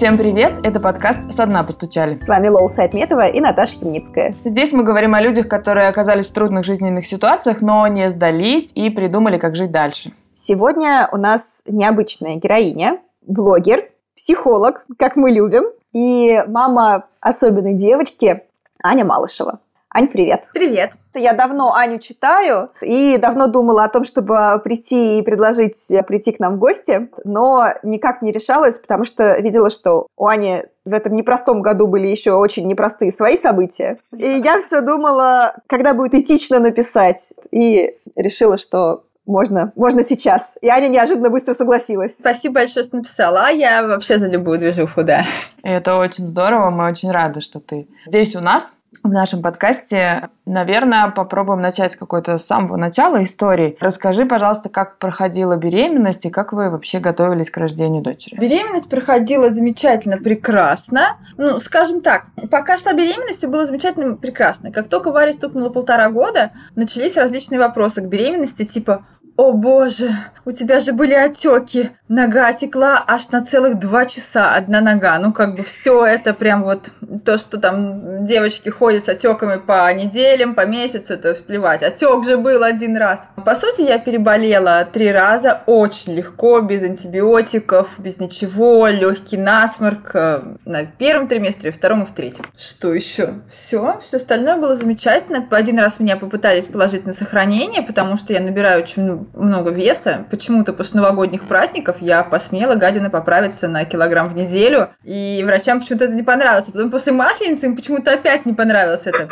Всем привет! Это подкаст «Со дна постучали». С вами Лол Сайтметова и Наташа Химницкая. Здесь мы говорим о людях, которые оказались в трудных жизненных ситуациях, но не сдались и придумали, как жить дальше. Сегодня у нас необычная героиня, блогер, психолог, как мы любим, и мама особенной девочки Аня Малышева. Ань, привет. Привет. Я давно Аню читаю и давно думала о том, чтобы прийти и предложить прийти к нам в гости, но никак не решалась, потому что видела, что у Ани в этом непростом году были еще очень непростые свои события. И я все думала, когда будет этично написать. И решила, что можно, можно сейчас. И Аня неожиданно быстро согласилась. Спасибо большое, что написала. А я вообще за любую движуху, да. Это очень здорово, мы очень рады, что ты здесь у нас в нашем подкасте. Наверное, попробуем начать с какой-то самого начала истории. Расскажи, пожалуйста, как проходила беременность и как вы вообще готовились к рождению дочери. Беременность проходила замечательно, прекрасно. Ну, скажем так, пока шла беременность, все было замечательно, прекрасно. Как только Варе стукнуло полтора года, начались различные вопросы к беременности, типа о боже, у тебя же были отеки. Нога текла аж на целых два часа, одна нога. Ну, как бы все это прям вот то, что там девочки ходят с отеками по неделям, по месяцу, это плевать. Отек же был один раз. По сути, я переболела три раза очень легко, без антибиотиков, без ничего, легкий насморк э, на первом триместре, втором и в третьем. Что еще? Все, все остальное было замечательно. Один раз меня попытались положить на сохранение, потому что я набираю очень много веса. Почему-то после новогодних праздников я посмела, гадина, поправиться на килограмм в неделю. И врачам почему-то это не понравилось. А потом после масленицы им почему-то опять не понравилось это.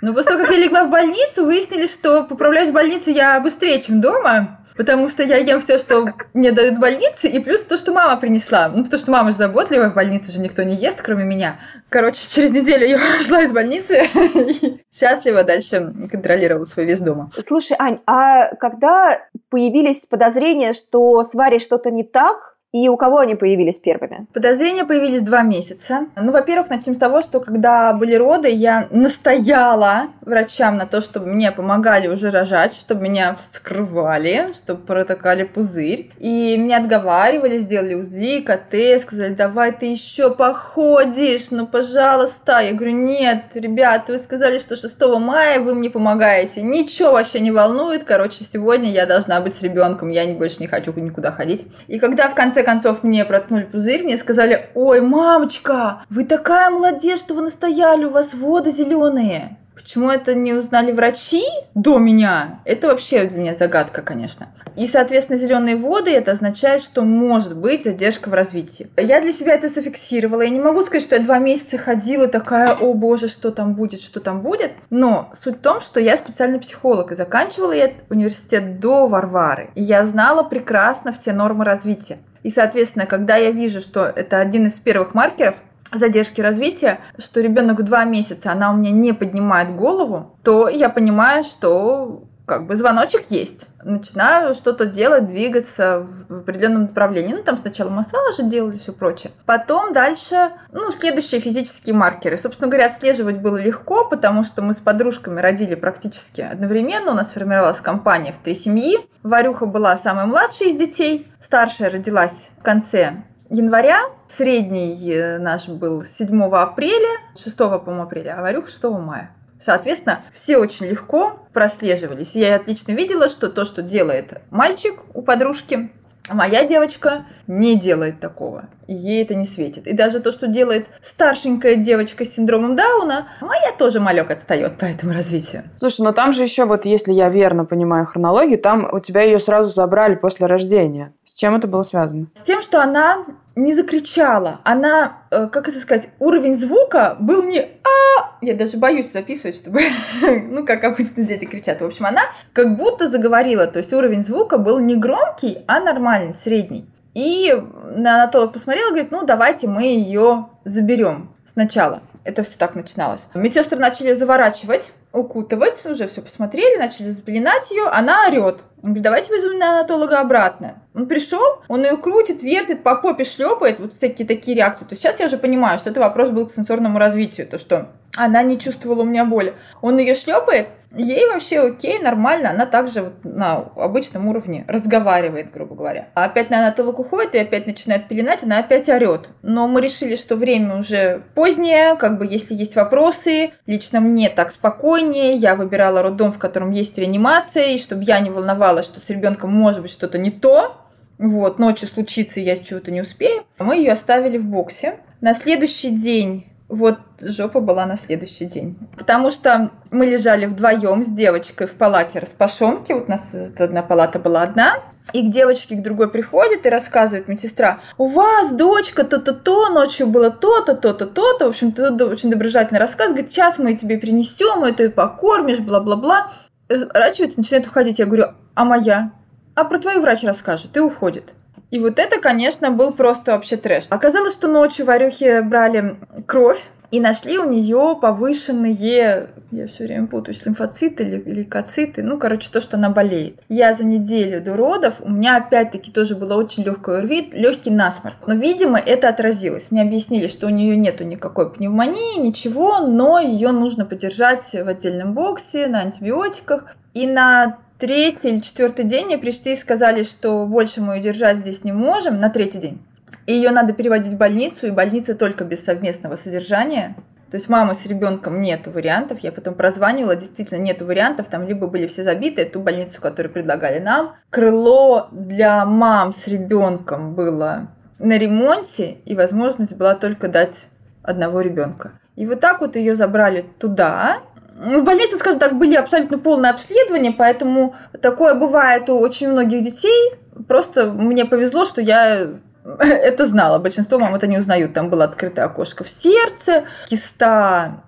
Но после того, как я легла в больницу, выяснили, что поправляюсь в больнице я быстрее, чем дома. Потому что я ем все, что мне дают в больнице, и плюс то, что мама принесла. Ну, потому что мама же заботливая, в больнице же никто не ест, кроме меня. Короче, через неделю я ушла из больницы и счастливо дальше контролировала свой вес дома. Слушай, Ань, а когда появились подозрения, что с Варей что-то не так, и у кого они появились первыми? Подозрения появились два месяца. Ну, во-первых, начнем с того, что когда были роды, я настояла врачам на то, чтобы мне помогали уже рожать, чтобы меня вскрывали, чтобы протокали пузырь. И меня отговаривали, сделали УЗИ, КТ, сказали, давай ты еще походишь, ну, пожалуйста. Я говорю, нет, ребят, вы сказали, что 6 мая вы мне помогаете. Ничего вообще не волнует. Короче, сегодня я должна быть с ребенком, я больше не хочу никуда ходить. И когда в конце концов мне проткнули пузырь, мне сказали, ой, мамочка, вы такая молодец, что вы настояли, у вас воды зеленые. Почему это не узнали врачи до меня? Это вообще для меня загадка, конечно. И, соответственно, зеленые воды это означает, что может быть задержка в развитии. Я для себя это зафиксировала. Я не могу сказать, что я два месяца ходила такая, о боже, что там будет, что там будет. Но суть в том, что я специальный психолог и заканчивала я университет до Варвары. И я знала прекрасно все нормы развития. И, соответственно, когда я вижу, что это один из первых маркеров задержки развития, что ребенок два месяца, она у меня не поднимает голову, то я понимаю, что как бы звоночек есть. Начинаю что-то делать, двигаться в определенном направлении. Ну, там сначала массажи делали, все прочее. Потом дальше, ну, следующие физические маркеры. Собственно говоря, отслеживать было легко, потому что мы с подружками родили практически одновременно. У нас сформировалась компания в три семьи. Варюха была самой младшей из детей. Старшая родилась в конце января. Средний э, наш был 7 апреля, 6, по-моему, апреля, а Варюха 6 мая. Соответственно, все очень легко прослеживались. Я отлично видела, что то, что делает мальчик у подружки, моя девочка не делает такого. И ей это не светит. И даже то, что делает старшенькая девочка с синдромом Дауна, моя тоже малек отстает по этому развитию. Слушай, но там же еще, вот если я верно понимаю хронологию, там у тебя ее сразу забрали после рождения. С чем это было связано? С тем, что она не закричала. Она, э, как это сказать, уровень звука был не а Я даже боюсь записывать, чтобы, ну, как обычно дети кричат. В общем, она как будто заговорила. То есть уровень звука был не громкий, а нормальный, средний. И анатолог посмотрел и говорит, ну, давайте мы ее заберем сначала. Это все так начиналось. Медсестры начали заворачивать, укутывать, уже все посмотрели, начали запеленать ее, она орет. Он говорит, давайте вызовем анатолога обратно. Он пришел, он ее крутит, вертит, по попе шлепает, вот всякие такие реакции. То есть сейчас я уже понимаю, что это вопрос был к сенсорному развитию, то что она не чувствовала у меня боли. Он ее шлепает, Ей вообще окей, нормально, она также вот на обычном уровне разговаривает, грубо говоря. А опять на анатолог уходит и опять начинает пеленать, она опять орет. Но мы решили, что время уже позднее, как бы если есть вопросы, лично мне так спокойнее, я выбирала роддом, в котором есть реанимация, и чтобы я не волновалась, что с ребенком может быть что-то не то, вот, ночью случится, я чего-то не успею. Мы ее оставили в боксе. На следующий день вот жопа была на следующий день. Потому что мы лежали вдвоем с девочкой в палате распашонки. Вот у нас одна палата была одна. И к девочке к другой приходит и рассказывает медсестра, у вас дочка то-то-то, ночью было то-то, то-то, то-то. В общем, то очень доброжательный рассказ. Говорит, сейчас мы тебе принесем, мы это покормишь, бла-бла-бла. Разворачивается, начинает уходить. Я говорю, а моя? А про твою врач расскажет и уходит. И вот это, конечно, был просто вообще трэш. Оказалось, что ночью Варюхи брали кровь, и нашли у нее повышенные, я все время путаюсь, лимфоциты или лейкоциты, ну, короче, то, что она болеет. Я за неделю до родов, у меня опять-таки тоже было очень легкое ОРВИ, легкий насморк. Но, видимо, это отразилось. Мне объяснили, что у нее нету никакой пневмонии, ничего, но ее нужно подержать в отдельном боксе на антибиотиках. И на третий или четвертый день мне пришли и сказали, что больше мы ее держать здесь не можем, на третий день. И ее надо переводить в больницу, и больница только без совместного содержания. То есть мамы с ребенком нету вариантов. Я потом прозванивала, действительно нету вариантов. Там либо были все забиты, ту больницу, которую предлагали нам. Крыло для мам с ребенком было на ремонте, и возможность была только дать одного ребенка. И вот так вот ее забрали туда, в больнице, скажем так, были абсолютно полные обследования, поэтому такое бывает у очень многих детей. Просто мне повезло, что я это знала. Большинство мам это не узнают. Там было открытое окошко в сердце, киста,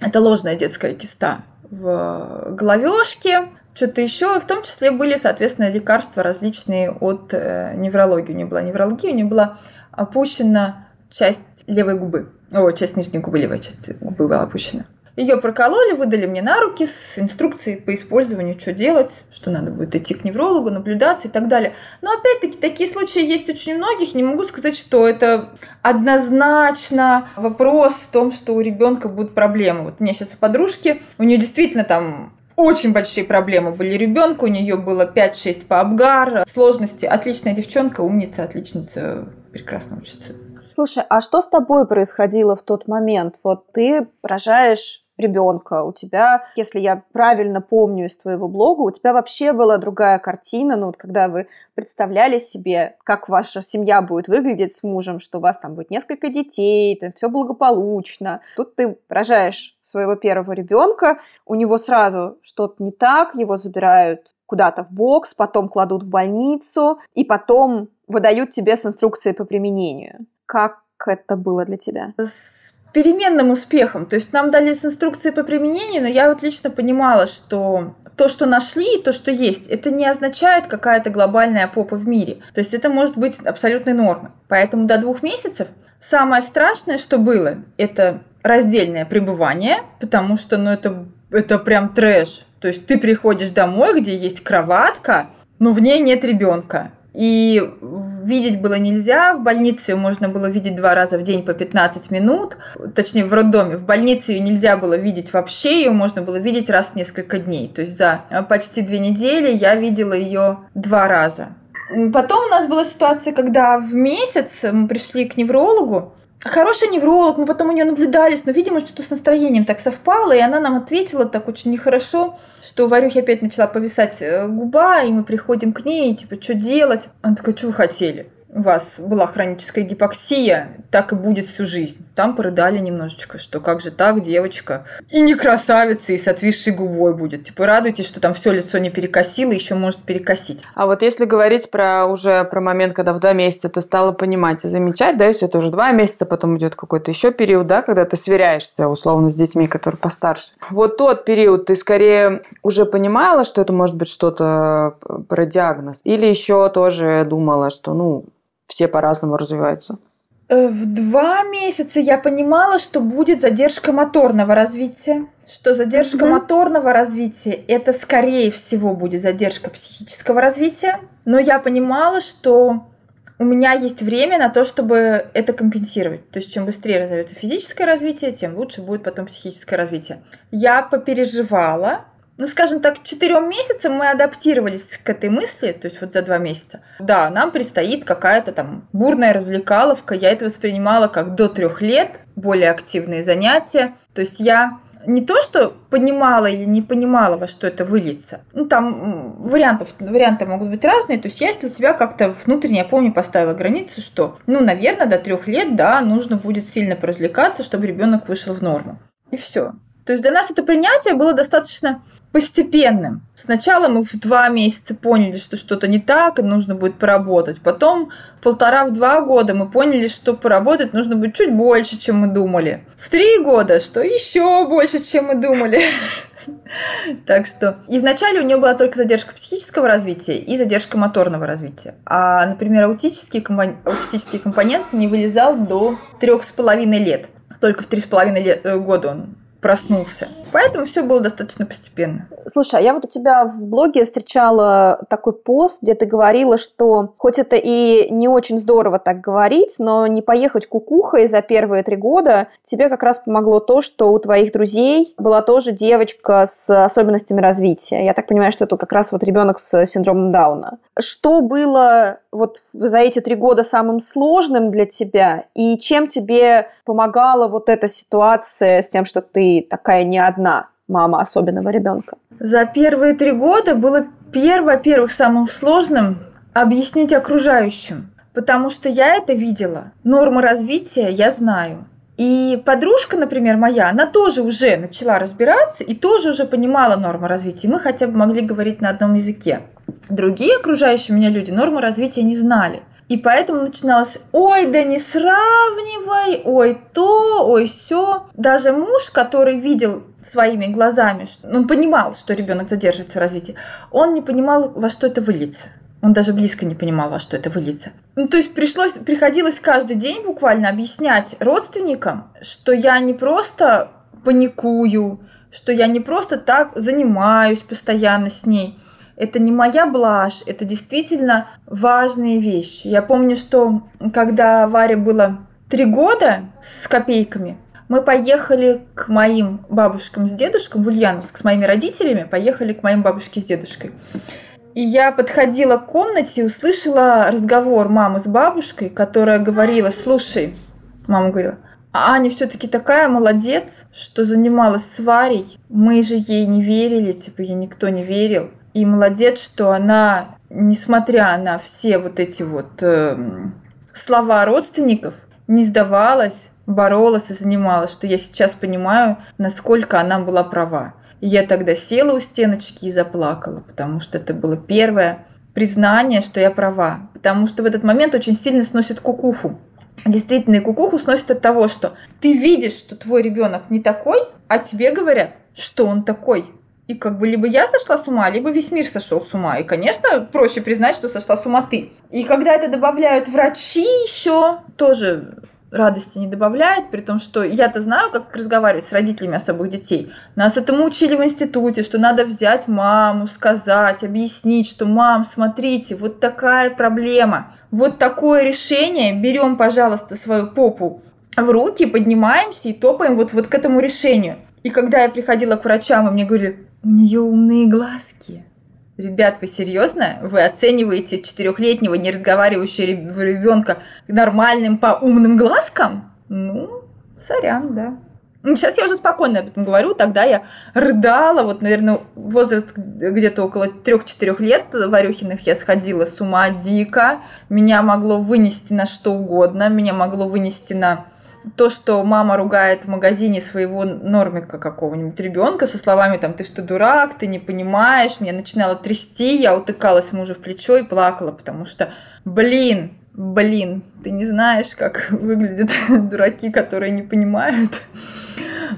это ложная детская киста в головешке, что-то еще. В том числе были, соответственно, лекарства различные от э, неврологии. У нее была неврология, у нее была опущена часть левой губы. О, часть нижней губы, левая часть губы была опущена. Ее прокололи, выдали мне на руки с инструкцией по использованию, что делать, что надо будет идти к неврологу, наблюдаться и так далее. Но опять-таки такие случаи есть очень многих. Не могу сказать, что это однозначно вопрос в том, что у ребенка будут проблемы. Вот у меня сейчас у подружки, у нее действительно там очень большие проблемы были ребенку, у нее было 5-6 по обгар, сложности. Отличная девчонка, умница, отличница, прекрасно учится. Слушай, а что с тобой происходило в тот момент? Вот ты рожаешь ребенка, у тебя, если я правильно помню из твоего блога, у тебя вообще была другая картина, ну вот когда вы представляли себе, как ваша семья будет выглядеть с мужем, что у вас там будет несколько детей, там все благополучно. Тут ты рожаешь своего первого ребенка, у него сразу что-то не так, его забирают куда-то в бокс, потом кладут в больницу, и потом выдают тебе с инструкцией по применению. Как это было для тебя? С переменным успехом. То есть нам дали с инструкцией по применению, но я вот лично понимала, что то, что нашли, то, что есть, это не означает какая-то глобальная попа в мире. То есть это может быть абсолютной нормой. Поэтому до двух месяцев самое страшное, что было, это раздельное пребывание, потому что ну, это, это прям трэш. То есть ты приходишь домой, где есть кроватка, но в ней нет ребенка. И видеть было нельзя. В больнице ее можно было видеть два раза в день по 15 минут. Точнее, в роддоме. В больнице ее нельзя было видеть вообще. Ее можно было видеть раз в несколько дней. То есть за почти две недели я видела ее два раза. Потом у нас была ситуация, когда в месяц мы пришли к неврологу, Хороший невролог, мы потом у нее наблюдались, но, видимо, что-то с настроением так совпало, и она нам ответила так очень нехорошо, что у Варюхи опять начала повисать э, губа, и мы приходим к ней, типа, что делать? Она такая, что вы хотели? У вас была хроническая гипоксия, так и будет всю жизнь. Там порыдали немножечко, что как же так, девочка, и не красавица, и с отвисшей губой будет. Типа радуйтесь, что там все лицо не перекосило, еще может перекосить. А вот если говорить про уже про момент, когда в два месяца ты стала понимать и замечать, да, если это уже два месяца, потом идет какой-то еще период, да, когда ты сверяешься условно с детьми, которые постарше. Вот тот период ты скорее уже понимала, что это может быть что-то про диагноз, или еще тоже думала, что, ну, все по-разному развиваются? Э, в два месяца я понимала, что будет задержка моторного развития, что задержка mm моторного развития это скорее всего будет задержка психического развития, но я понимала, что у меня есть время на то, чтобы это компенсировать. То есть, чем быстрее развивается физическое развитие, тем лучше будет потом психическое развитие. Я попереживала, ну, скажем так, четырем месяцам мы адаптировались к этой мысли, то есть вот за два месяца. Да, нам предстоит какая-то там бурная развлекаловка. Я это воспринимала как до трех лет, более активные занятия. То есть я не то, что понимала или не понимала, во что это выльется. Ну, там вариантов, варианты могут быть разные. То есть я для себя как-то внутренне, я помню, поставила границу, что, ну, наверное, до трех лет, да, нужно будет сильно поразвлекаться, чтобы ребенок вышел в норму. И все. То есть для нас это принятие было достаточно постепенным. Сначала мы в два месяца поняли, что что-то не так, и нужно будет поработать. Потом полтора-два года мы поняли, что поработать нужно будет чуть больше, чем мы думали. В три года, что еще больше, чем мы думали. Так что... И вначале у нее была только задержка психического развития и задержка моторного развития. А, например, аутический, компон... аутистический компонент не вылезал до трех с половиной лет. Только в три с половиной э, года он проснулся. Поэтому все было достаточно постепенно. Слушай, а я вот у тебя в блоге встречала такой пост, где ты говорила, что хоть это и не очень здорово так говорить, но не поехать кукухой за первые три года тебе как раз помогло то, что у твоих друзей была тоже девочка с особенностями развития. Я так понимаю, что это как раз вот ребенок с синдромом Дауна. Что было вот за эти три года самым сложным для тебя и чем тебе помогала вот эта ситуация с тем, что ты такая не одна мама особенного ребенка? За первые три года было первое, во-первых, самым сложным объяснить окружающим, потому что я это видела. Нормы развития я знаю. И подружка, например, моя, она тоже уже начала разбираться и тоже уже понимала нормы развития. Мы хотя бы могли говорить на одном языке. Другие окружающие меня люди нормы развития не знали. И поэтому начиналось, ой, да не сравнивай, ой то, ой все. Даже муж, который видел своими глазами, он понимал, что ребенок задерживается в развитии, он не понимал, во что это выльется. Он даже близко не понимал, во что это выльется. Ну, то есть пришлось, приходилось каждый день буквально объяснять родственникам, что я не просто паникую, что я не просто так занимаюсь постоянно с ней, это не моя блажь, это действительно важные вещи. Я помню, что когда Варе было три года с копейками, мы поехали к моим бабушкам с дедушком в Ульяновск с моими родителями, поехали к моим бабушке с дедушкой. И я подходила к комнате и услышала разговор мамы с бабушкой, которая говорила, слушай, мама говорила, а Аня все-таки такая молодец, что занималась с Варей. Мы же ей не верили, типа ей никто не верил. И молодец, что она, несмотря на все вот эти вот э, слова родственников, не сдавалась, боролась и занималась, что я сейчас понимаю, насколько она была права. И я тогда села у стеночки и заплакала, потому что это было первое признание, что я права. Потому что в этот момент очень сильно сносит кукуху. Действительно, и кукуху сносит от того, что ты видишь, что твой ребенок не такой, а тебе говорят, что он такой. И как бы либо я сошла с ума, либо весь мир сошел с ума. И, конечно, проще признать, что сошла с ума ты. И когда это добавляют врачи еще, тоже радости не добавляет, при том, что я-то знаю, как разговаривать с родителями особых детей. Нас этому учили в институте, что надо взять маму, сказать, объяснить, что мам, смотрите, вот такая проблема, вот такое решение, берем, пожалуйста, свою попу в руки, поднимаемся и топаем вот, вот к этому решению. И когда я приходила к врачам, и мне говорили, у нее умные глазки. Ребят, вы серьезно? Вы оцениваете четырехлетнего не разговаривающего ребенка нормальным по умным глазкам? Ну, сорян, да. Сейчас я уже спокойно об этом говорю, тогда я рыдала, вот, наверное, возраст где-то около 3-4 лет Варюхиных я сходила с ума дико, меня могло вынести на что угодно, меня могло вынести на то, что мама ругает в магазине своего нормика какого-нибудь ребенка со словами там «ты что, дурак, ты не понимаешь», меня начинало трясти, я утыкалась мужу в плечо и плакала, потому что, блин, блин, ты не знаешь, как выглядят дураки, которые не понимают.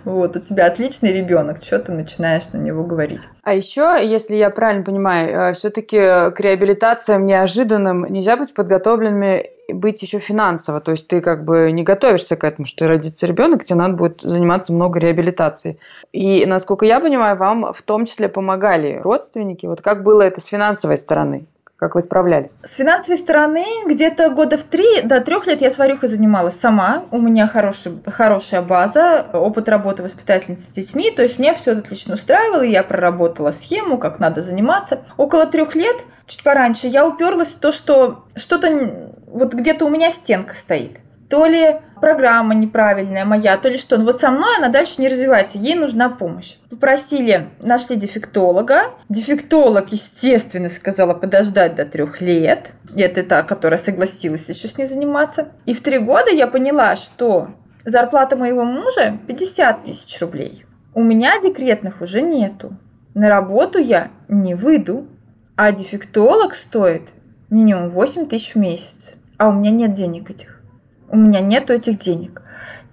Вот, у тебя отличный ребенок, что ты начинаешь на него говорить. А еще, если я правильно понимаю, э, все-таки к реабилитациям неожиданным нельзя быть подготовленными быть еще финансово. То есть ты как бы не готовишься к этому, что родится ребенок, тебе надо будет заниматься много реабилитацией. И, насколько я понимаю, вам в том числе помогали родственники. Вот как было это с финансовой стороны? Как вы справлялись? С финансовой стороны где-то года в три до трех лет я с варюхой занималась сама. У меня хороший, хорошая база, опыт работы воспитательницы с детьми. То есть мне все отлично устраивало, я проработала схему, как надо заниматься. Около трех лет, чуть пораньше, я уперлась в то, что что-то вот где-то у меня стенка стоит то ли программа неправильная моя, то ли что. Но вот со мной она дальше не развивается, ей нужна помощь. Попросили, нашли дефектолога. Дефектолог, естественно, сказала подождать до трех лет. Это та, которая согласилась еще с ней заниматься. И в три года я поняла, что зарплата моего мужа 50 тысяч рублей. У меня декретных уже нету. На работу я не выйду, а дефектолог стоит минимум 8 тысяч в месяц. А у меня нет денег этих у меня нет этих денег.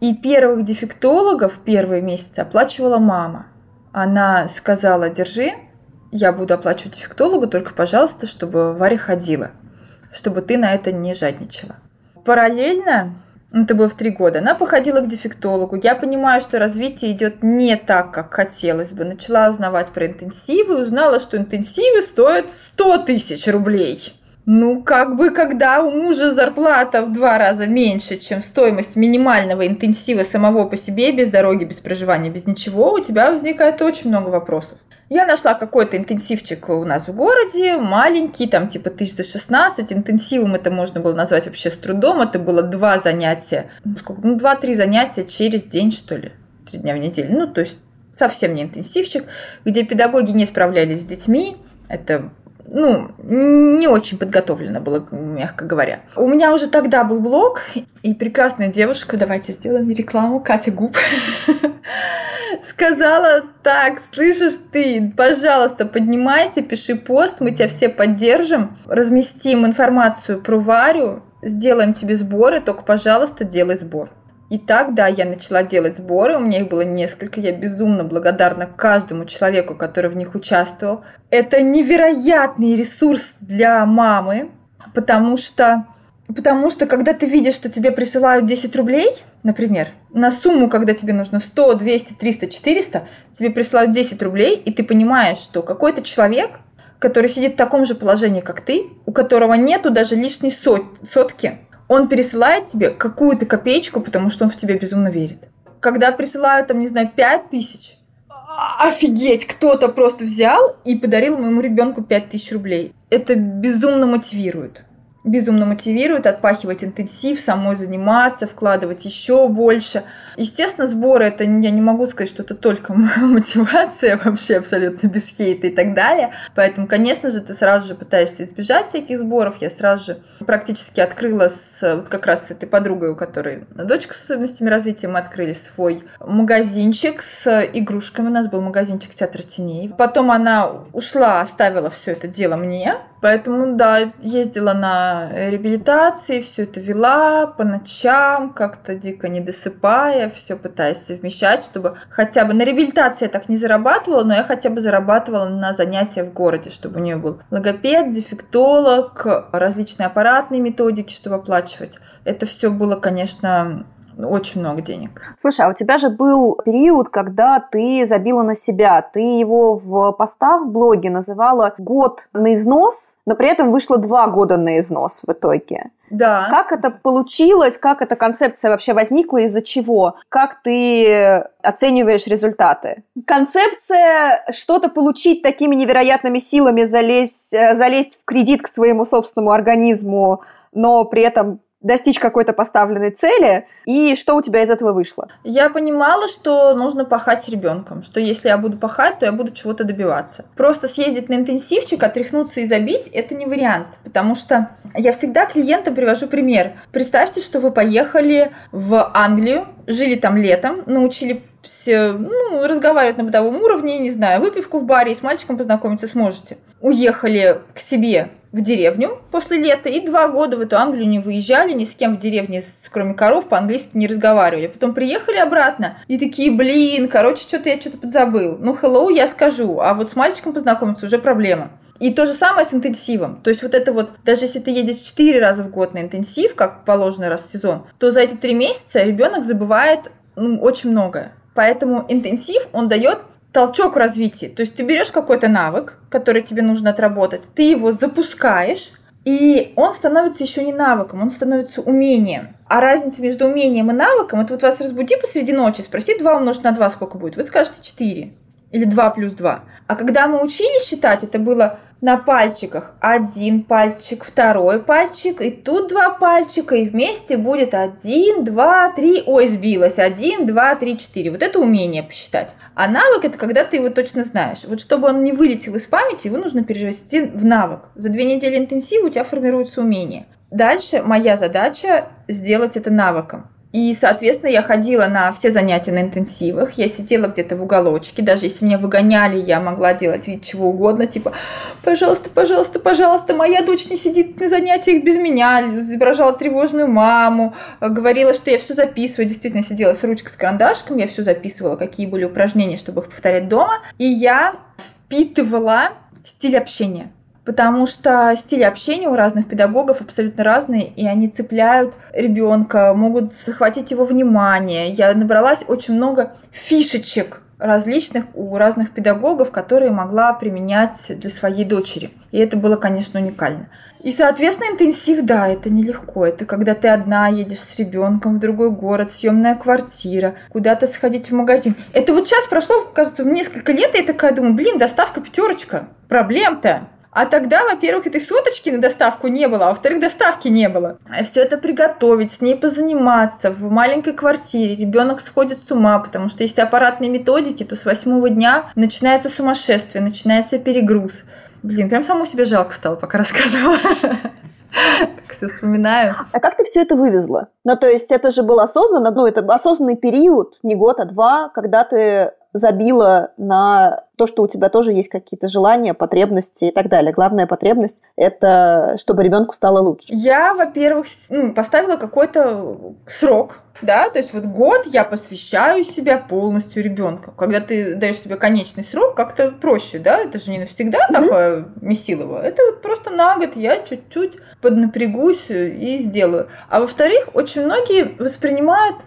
И первых дефектологов первые месяцы оплачивала мама. Она сказала, держи, я буду оплачивать дефектологу, только, пожалуйста, чтобы Варя ходила, чтобы ты на это не жадничала. Параллельно, это было в три года, она походила к дефектологу. Я понимаю, что развитие идет не так, как хотелось бы. Начала узнавать про интенсивы, узнала, что интенсивы стоят 100 тысяч рублей. Ну, как бы, когда у мужа зарплата в два раза меньше, чем стоимость минимального интенсива самого по себе, без дороги, без проживания, без ничего, у тебя возникает очень много вопросов. Я нашла какой-то интенсивчик у нас в городе, маленький, там типа 1016. Интенсивом это можно было назвать вообще с трудом. Это было два занятия, ну, сколько, ну, два-три занятия через день, что ли, три дня в неделю. Ну, то есть совсем не интенсивчик, где педагоги не справлялись с детьми. Это ну, не очень подготовлена была, мягко говоря. У меня уже тогда был блог, и прекрасная девушка, давайте сделаем рекламу, Катя Губ, сказала так, слышишь ты, пожалуйста, поднимайся, пиши пост, мы тебя все поддержим, разместим информацию про Варю, сделаем тебе сборы, только, пожалуйста, делай сбор. И так, да, я начала делать сборы, у меня их было несколько, я безумно благодарна каждому человеку, который в них участвовал. Это невероятный ресурс для мамы, потому что, потому что когда ты видишь, что тебе присылают 10 рублей, например, на сумму, когда тебе нужно 100, 200, 300, 400, тебе присылают 10 рублей, и ты понимаешь, что какой-то человек, который сидит в таком же положении, как ты, у которого нету даже лишней сот, сотки, он пересылает тебе какую-то копеечку, потому что он в тебя безумно верит. Когда присылают, там, не знаю, пять тысяч, офигеть, кто-то просто взял и подарил моему ребенку пять тысяч рублей. Это безумно мотивирует безумно мотивирует отпахивать интенсив, самой заниматься, вкладывать еще больше. Естественно, сборы это я не могу сказать, что это только мотивация, вообще абсолютно без хейта и так далее. Поэтому, конечно же, ты сразу же пытаешься избежать всяких сборов. Я сразу же практически открыла с вот как раз с этой подругой, у которой дочка с особенностями развития, мы открыли свой магазинчик с игрушками. У нас был магазинчик театра теней. Потом она ушла, оставила все это дело мне. Поэтому, да, ездила на реабилитации, все это вела по ночам, как-то дико не досыпая, все пытаясь совмещать, чтобы хотя бы на реабилитации я так не зарабатывала, но я хотя бы зарабатывала на занятия в городе, чтобы у нее был логопед, дефектолог, различные аппаратные методики, чтобы оплачивать. Это все было, конечно, очень много денег. Слушай, а у тебя же был период, когда ты забила на себя. Ты его в постах в блоге называла «год на износ», но при этом вышло два года на износ в итоге. Да. Как это получилось? Как эта концепция вообще возникла? Из-за чего? Как ты оцениваешь результаты? Концепция что-то получить такими невероятными силами, залезть, э, залезть в кредит к своему собственному организму, но при этом достичь какой-то поставленной цели, и что у тебя из этого вышло? Я понимала, что нужно пахать с ребенком, что если я буду пахать, то я буду чего-то добиваться. Просто съездить на интенсивчик, отряхнуться и забить – это не вариант, потому что я всегда клиентам привожу пример. Представьте, что вы поехали в Англию, жили там летом, научили ну, разговаривать на бытовом уровне, не знаю, выпивку в баре и с мальчиком познакомиться сможете. Уехали к себе в деревню после лета и два года в эту Англию не выезжали, ни с кем в деревне, кроме коров, по-английски не разговаривали. Потом приехали обратно и такие, блин, короче, что-то я что-то подзабыл. Ну, hello, я скажу, а вот с мальчиком познакомиться уже проблема. И то же самое с интенсивом. То есть вот это вот, даже если ты едешь 4 раза в год на интенсив, как положено раз в сезон, то за эти 3 месяца ребенок забывает ну, очень многое. Поэтому интенсив, он дает толчок в развитии. То есть ты берешь какой-то навык, который тебе нужно отработать, ты его запускаешь, и он становится еще не навыком, он становится умением. А разница между умением и навыком, это вот вас разбуди посреди ночи, спроси 2 умножить на 2 сколько будет, вы скажете 4 или 2 плюс 2. А когда мы учились считать, это было на пальчиках один пальчик, второй пальчик, и тут два пальчика, и вместе будет один, два, три, ой, сбилось, один, два, три, четыре. Вот это умение посчитать. А навык это когда ты его точно знаешь. Вот чтобы он не вылетел из памяти, его нужно перевести в навык. За две недели интенсива у тебя формируется умение. Дальше моя задача сделать это навыком. И, соответственно, я ходила на все занятия на интенсивах, я сидела где-то в уголочке, даже если меня выгоняли, я могла делать вид чего угодно, типа, пожалуйста, пожалуйста, пожалуйста, моя дочь не сидит на занятиях без меня, изображала тревожную маму, говорила, что я все записываю, действительно сидела с ручкой, с карандашком, я все записывала, какие были упражнения, чтобы их повторять дома, и я впитывала стиль общения потому что стиль общения у разных педагогов абсолютно разный, и они цепляют ребенка, могут захватить его внимание. Я набралась очень много фишечек различных у разных педагогов, которые могла применять для своей дочери. И это было, конечно, уникально. И, соответственно, интенсив, да, это нелегко. Это когда ты одна едешь с ребенком в другой город, съемная квартира, куда-то сходить в магазин. Это вот сейчас прошло, кажется, несколько лет, и я такая думаю, блин, доставка пятерочка. Проблем-то а тогда, во-первых, этой соточки на доставку не было, а во-вторых, доставки не было. Все это приготовить, с ней позаниматься в маленькой квартире. Ребенок сходит с ума, потому что если аппаратные методики, то с восьмого дня начинается сумасшествие, начинается перегруз. Блин, прям саму себе жалко стало, пока рассказывала. Все вспоминаю. А как ты все это вывезла? Ну, то есть это же был осознанно, ну, это осознанный период, не год, а два, когда ты забила на то, что у тебя тоже есть какие-то желания, потребности и так далее. Главная потребность – это чтобы ребенку стало лучше. Я, во-первых, ну, поставила какой-то срок, да, то есть вот год я посвящаю себя полностью ребенку. Когда ты даешь себе конечный срок, как-то проще, да, это же не навсегда mm-hmm. такое месилово. Это вот просто на год я чуть-чуть поднапрягусь и сделаю. А во-вторых, очень многие воспринимают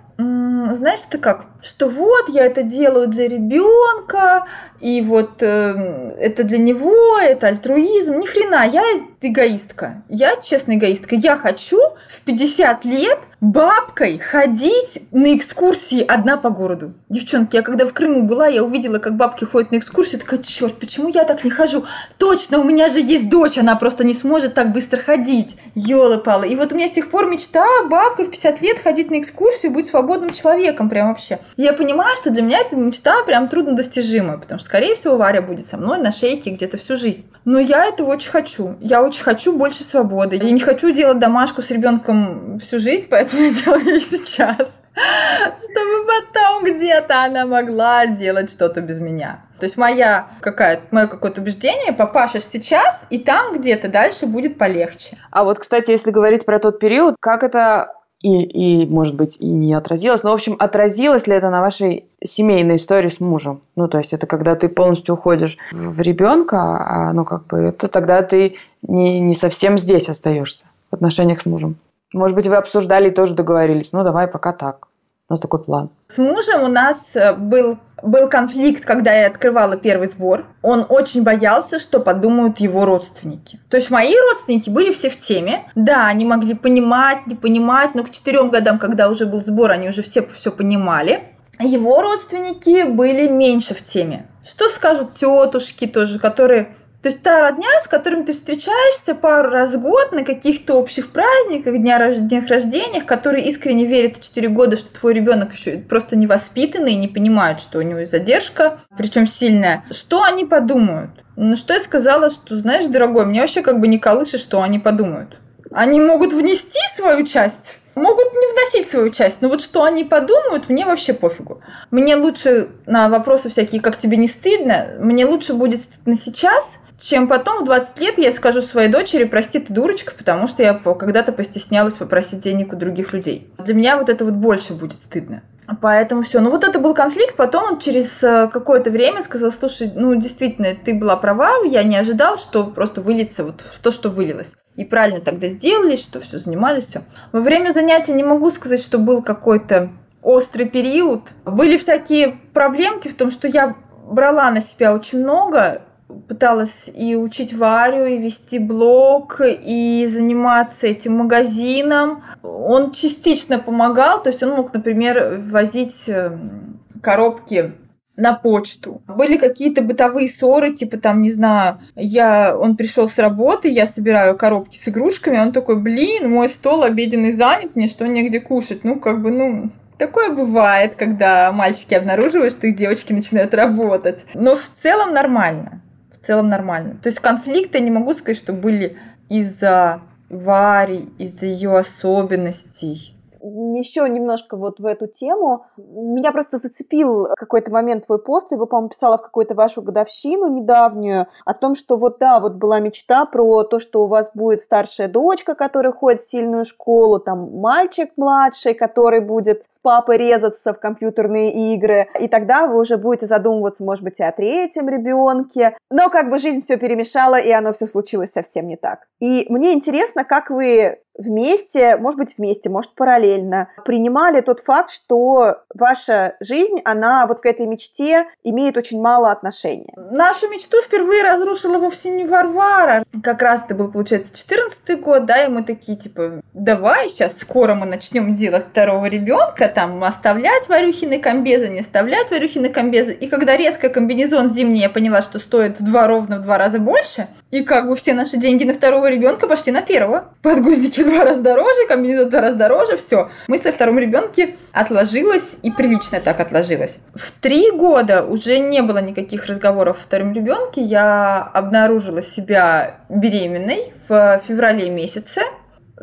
знаешь, ты как? Что вот я это делаю для ребенка, и вот э, это для него, это альтруизм. Ни хрена, я эгоистка. Я честная эгоистка. Я хочу в 50 лет бабкой ходить на экскурсии одна по городу. Девчонки, я когда в Крыму была, я увидела, как бабки ходят на экскурсию, такая, черт, почему я так не хожу? Точно, у меня же есть дочь, она просто не сможет так быстро ходить. Ёлы-палы. И вот у меня с тех пор мечта бабкой в 50 лет ходить на экскурсию, быть свободным человеком прям вообще. Я понимаю, что для меня эта мечта прям труднодостижимая, потому что, скорее всего, Варя будет со мной на шейке где-то всю жизнь. Но я этого очень хочу. Я очень хочу больше свободы. Я не хочу делать домашку с ребенком всю жизнь, поэтому я делаю сейчас. Чтобы потом где-то она могла делать что-то без меня. То есть моя какая мое какое-то убеждение, попашешь сейчас, и там где-то дальше будет полегче. А вот, кстати, если говорить про тот период, как это и, и, может быть, и не отразилось. Но, в общем, отразилось ли это на вашей семейной истории с мужем? Ну, то есть это когда ты полностью уходишь в ребенка, а, ну, как бы, это тогда ты не, не совсем здесь остаешься в отношениях с мужем. Может быть, вы обсуждали и тоже договорились. Ну, давай пока так. У нас такой план. С мужем у нас э, был был конфликт, когда я открывала первый сбор. Он очень боялся, что подумают его родственники. То есть мои родственники были все в теме. Да, они могли понимать, не понимать, но к четырем годам, когда уже был сбор, они уже все все понимали. Его родственники были меньше в теме. Что скажут тетушки тоже, которые то есть та родня, с которыми ты встречаешься пару раз в год на каких-то общих праздниках, дня, днях рождениях, которые искренне верят в 4 года, что твой ребенок еще просто невоспитанный не понимают, что у него задержка, причем сильная. Что они подумают? Ну, что я сказала, что, знаешь, дорогой, мне вообще как бы не колышет, что они подумают. Они могут внести свою часть, могут не вносить свою часть, но вот что они подумают, мне вообще пофигу. Мне лучше на вопросы всякие, как тебе не стыдно, мне лучше будет стыдно сейчас, чем потом в 20 лет я скажу своей дочери, прости, ты дурочка, потому что я когда-то постеснялась попросить денег у других людей. Для меня вот это вот больше будет стыдно. Поэтому все. Ну вот это был конфликт. Потом он через э, какое-то время сказал, слушай, ну действительно, ты была права, я не ожидал, что просто выльется вот в то, что вылилось. И правильно тогда сделали, что все занимались, все. Во время занятия не могу сказать, что был какой-то острый период. Были всякие проблемки в том, что я брала на себя очень много, пыталась и учить Варю, и вести блог, и заниматься этим магазином. Он частично помогал, то есть он мог, например, возить эм, коробки на почту. Были какие-то бытовые ссоры, типа там, не знаю, я, он пришел с работы, я собираю коробки с игрушками, он такой, блин, мой стол обеденный занят, мне что, негде кушать? Ну, как бы, ну, Такое бывает, когда мальчики обнаруживают, что их девочки начинают работать. Но в целом нормально. В целом нормально. То есть конфликты, не могу сказать, что были из-за Вари, из-за ее особенностей еще немножко вот в эту тему. Меня просто зацепил какой-то момент твой пост, вы, по-моему, писала в какую-то вашу годовщину недавнюю о том, что вот да, вот была мечта про то, что у вас будет старшая дочка, которая ходит в сильную школу, там мальчик младший, который будет с папой резаться в компьютерные игры, и тогда вы уже будете задумываться, может быть, и о третьем ребенке. Но как бы жизнь все перемешала, и оно все случилось совсем не так. И мне интересно, как вы вместе, может быть, вместе, может, параллельно, принимали тот факт, что ваша жизнь, она вот к этой мечте имеет очень мало отношения. Нашу мечту впервые разрушила вовсе не Варвара. Как раз это был, получается, 14 год, да, и мы такие, типа, давай, сейчас скоро мы начнем делать второго ребенка, там, оставлять Варюхины комбезы, не оставлять Варюхины комбезы. И когда резко комбинезон зимний я поняла, что стоит в два ровно в два раза больше, и как бы все наши деньги на второго ребенка почти на первого. Подгузники в два раза дороже, комбинезон в два раза дороже, все. Мысль о втором ребенке отложилась и прилично так отложилась. В три года уже не было никаких разговоров о втором ребенке. Я обнаружила себя беременной в феврале месяце.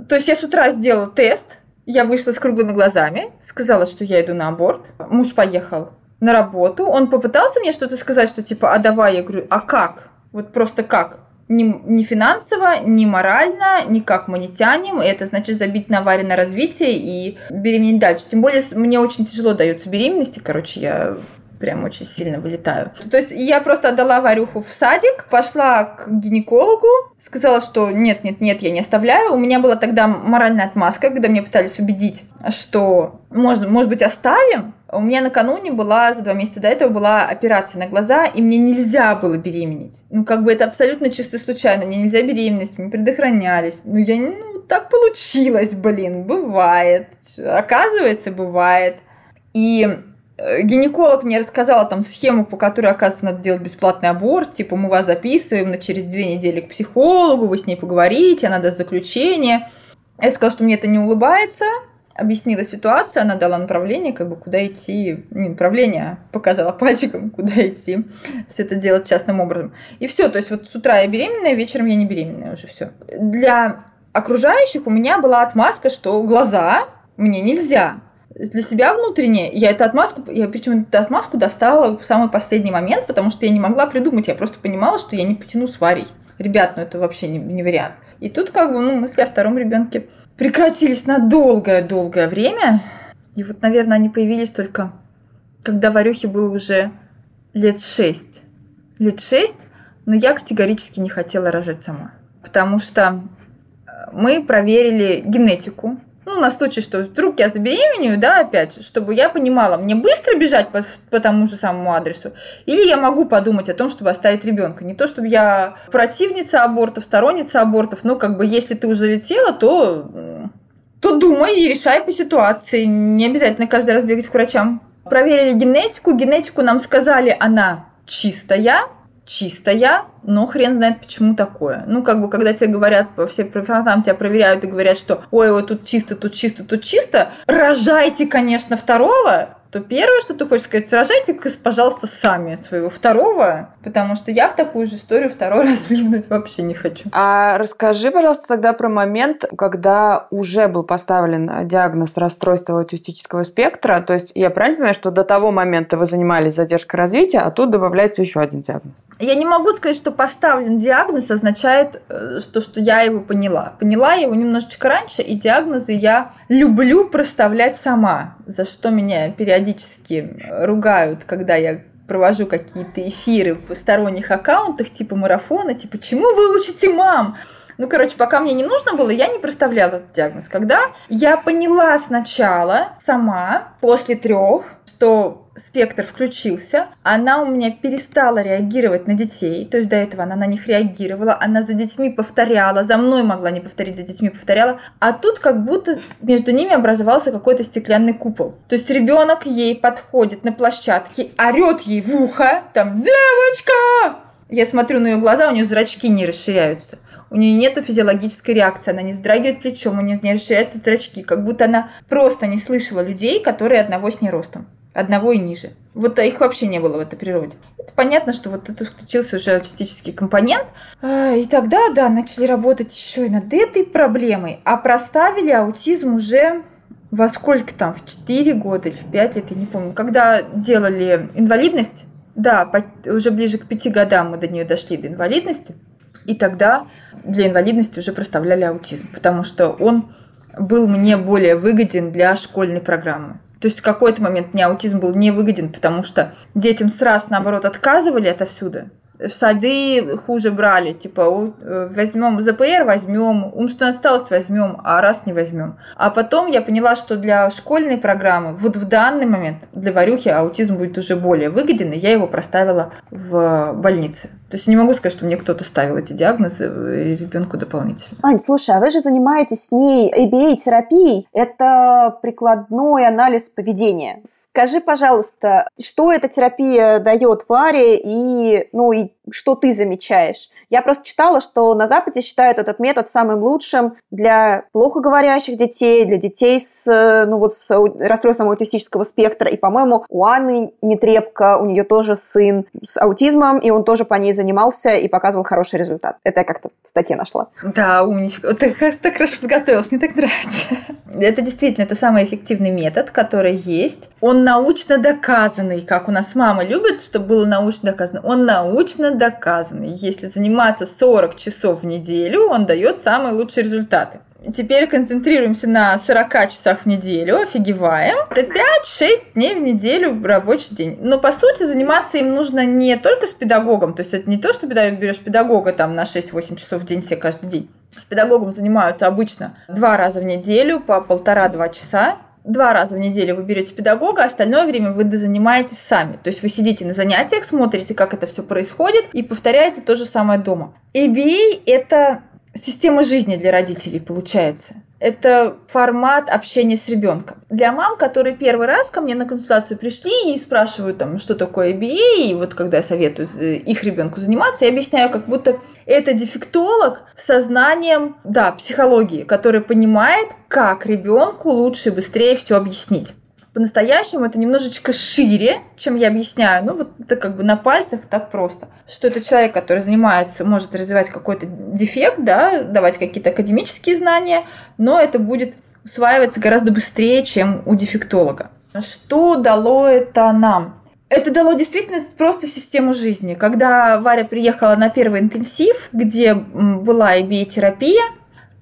То есть я с утра сделала тест, я вышла с круглыми глазами, сказала, что я иду на аборт. Муж поехал на работу. Он попытался мне что-то сказать, что типа, а давай, я говорю, а как? Вот просто как? Ни, ни финансово, ни морально, никак мы не тянем. И это значит забить на аварийное развитие и беременеть дальше. Тем более мне очень тяжело даются беременности. Короче, я прям очень сильно вылетаю. То есть я просто отдала Варюху в садик, пошла к гинекологу, сказала, что нет, нет, нет, я не оставляю. У меня была тогда моральная отмазка, когда меня пытались убедить, что можно, может быть, оставим. У меня накануне была, за два месяца до этого была операция на глаза, и мне нельзя было беременеть. Ну, как бы это абсолютно чисто случайно. Мне нельзя беременность, мы предохранялись. Ну, я, ну, так получилось, блин, бывает. Оказывается, бывает. И Э, гинеколог мне рассказала там схему, по которой, оказывается, надо делать бесплатный аборт. Типа, мы вас записываем на через две недели к психологу, вы с ней поговорите, она даст заключение. Я сказала, что мне это не улыбается, объяснила ситуацию, она дала направление, как бы куда идти, не направление, а показала пальчиком, куда идти, все это делать частным образом. И все, то есть вот с утра я беременная, вечером я не беременная уже все. Для окружающих у меня была отмазка, что глаза мне нельзя, для себя внутренне я эту отмазку, я причем эту отмазку достала в самый последний момент, потому что я не могла придумать, я просто понимала, что я не потяну с Варей. Ребят, ну это вообще не, не вариант. И тут как бы, ну, мысли о втором ребенке прекратились на долгое-долгое время. И вот, наверное, они появились только, когда Варюхе было уже лет шесть. Лет шесть, но я категорически не хотела рожать сама. Потому что э, мы проверили генетику, ну, на случай, что вдруг я забеременею, да, опять, чтобы я понимала, мне быстро бежать по, по тому же самому адресу, или я могу подумать о том, чтобы оставить ребенка. Не то, чтобы я противница абортов, сторонница абортов, но как бы если ты уже залетела, то, то думай и решай по ситуации. Не обязательно каждый раз бегать к врачам. Проверили генетику, генетику нам сказали, она чистая, чистая, но хрен знает, почему такое. Ну, как бы, когда тебе говорят, все профессионалам тебя проверяют и говорят, что ой, ой, тут чисто, тут чисто, тут чисто, рожайте, конечно, второго, то первое, что ты хочешь сказать, рожайте, пожалуйста, сами своего второго, потому что я в такую же историю второй раз влипнуть вообще не хочу. А расскажи, пожалуйста, тогда про момент, когда уже был поставлен диагноз расстройства аутистического спектра. То есть я правильно понимаю, что до того момента вы занимались задержкой развития, а тут добавляется еще один диагноз? Я не могу сказать, что поставлен диагноз означает, э, что, что я его поняла. Поняла его немножечко раньше, и диагнозы я люблю проставлять сама, за что меня периодически ругают, когда я провожу какие-то эфиры в сторонних аккаунтах, типа марафона, типа «Чему вы учите мам?» Ну, короче, пока мне не нужно было, я не проставляла этот диагноз. Когда я поняла сначала сама, после трех, что спектр включился, она у меня перестала реагировать на детей, то есть до этого она на них реагировала, она за детьми повторяла, за мной могла не повторить, за детьми повторяла, а тут как будто между ними образовался какой-то стеклянный купол. То есть ребенок ей подходит на площадке, орет ей в ухо, там, девочка! Я смотрю на ее глаза, у нее зрачки не расширяются. У нее нет физиологической реакции, она не вздрагивает плечом, у нее не расширяются зрачки, как будто она просто не слышала людей, которые одного с ней ростом одного и ниже. Вот их вообще не было в этой природе. Это понятно, что вот это включился уже аутистический компонент. А, и тогда, да, начали работать еще и над этой проблемой. А проставили аутизм уже во сколько там, в 4 года или в 5 лет, я не помню. Когда делали инвалидность, да, уже ближе к 5 годам мы до нее дошли, до инвалидности. И тогда для инвалидности уже проставляли аутизм, потому что он был мне более выгоден для школьной программы. То есть в какой-то момент мне аутизм был невыгоден, потому что детям сразу, наоборот, отказывали отовсюду в сады хуже брали, типа э, возьмем ЗПР, возьмем, умственную отсталость возьмем, а раз не возьмем. А потом я поняла, что для школьной программы, вот в данный момент для Варюхи аутизм будет уже более выгоден, и я его проставила в больнице. То есть не могу сказать, что мне кто-то ставил эти диагнозы э, ребенку дополнительно. Ань, слушай, а вы же занимаетесь с ней ABA-терапией. Это прикладной анализ поведения. Скажи, пожалуйста, что эта терапия дает Варе? И, ну, и что ты замечаешь? Я просто читала, что на Западе считают этот метод самым лучшим для плохо говорящих детей, для детей с, ну, вот, с расстройством аутистического спектра. И, по-моему, у Анны Нетребко, у нее тоже сын с аутизмом, и он тоже по ней занимался и показывал хороший результат. Это я как-то в статье нашла. Да, умничка. Ты так хорошо подготовилась, мне так нравится. Это действительно, это самый эффективный метод, который есть. Он научно доказанный, как у нас мама любит, чтобы было научно доказано. Он научно доказанный. Если заниматься 40 часов в неделю, он дает самые лучшие результаты. Теперь концентрируемся на 40 часах в неделю, офигеваем. Это 5-6 дней в неделю рабочий день. Но по сути заниматься им нужно не только с педагогом, то есть это не то, что берешь педагога там на 6-8 часов в день себе каждый день. С педагогом занимаются обычно два раза в неделю по полтора-два часа два раза в неделю вы берете педагога, остальное время вы занимаетесь сами. То есть вы сидите на занятиях, смотрите, как это все происходит, и повторяете то же самое дома. ABA – это система жизни для родителей, получается это формат общения с ребенком. Для мам, которые первый раз ко мне на консультацию пришли и спрашивают, там, что такое ABA, и вот когда я советую их ребенку заниматься, я объясняю, как будто это дефектолог со знанием, да, психологии, который понимает, как ребенку лучше и быстрее все объяснить по-настоящему это немножечко шире, чем я объясняю. Ну, вот это как бы на пальцах так просто. Что это человек, который занимается, может развивать какой-то дефект, да, давать какие-то академические знания, но это будет усваиваться гораздо быстрее, чем у дефектолога. Что дало это нам? Это дало действительно просто систему жизни. Когда Варя приехала на первый интенсив, где была IBA-терапия,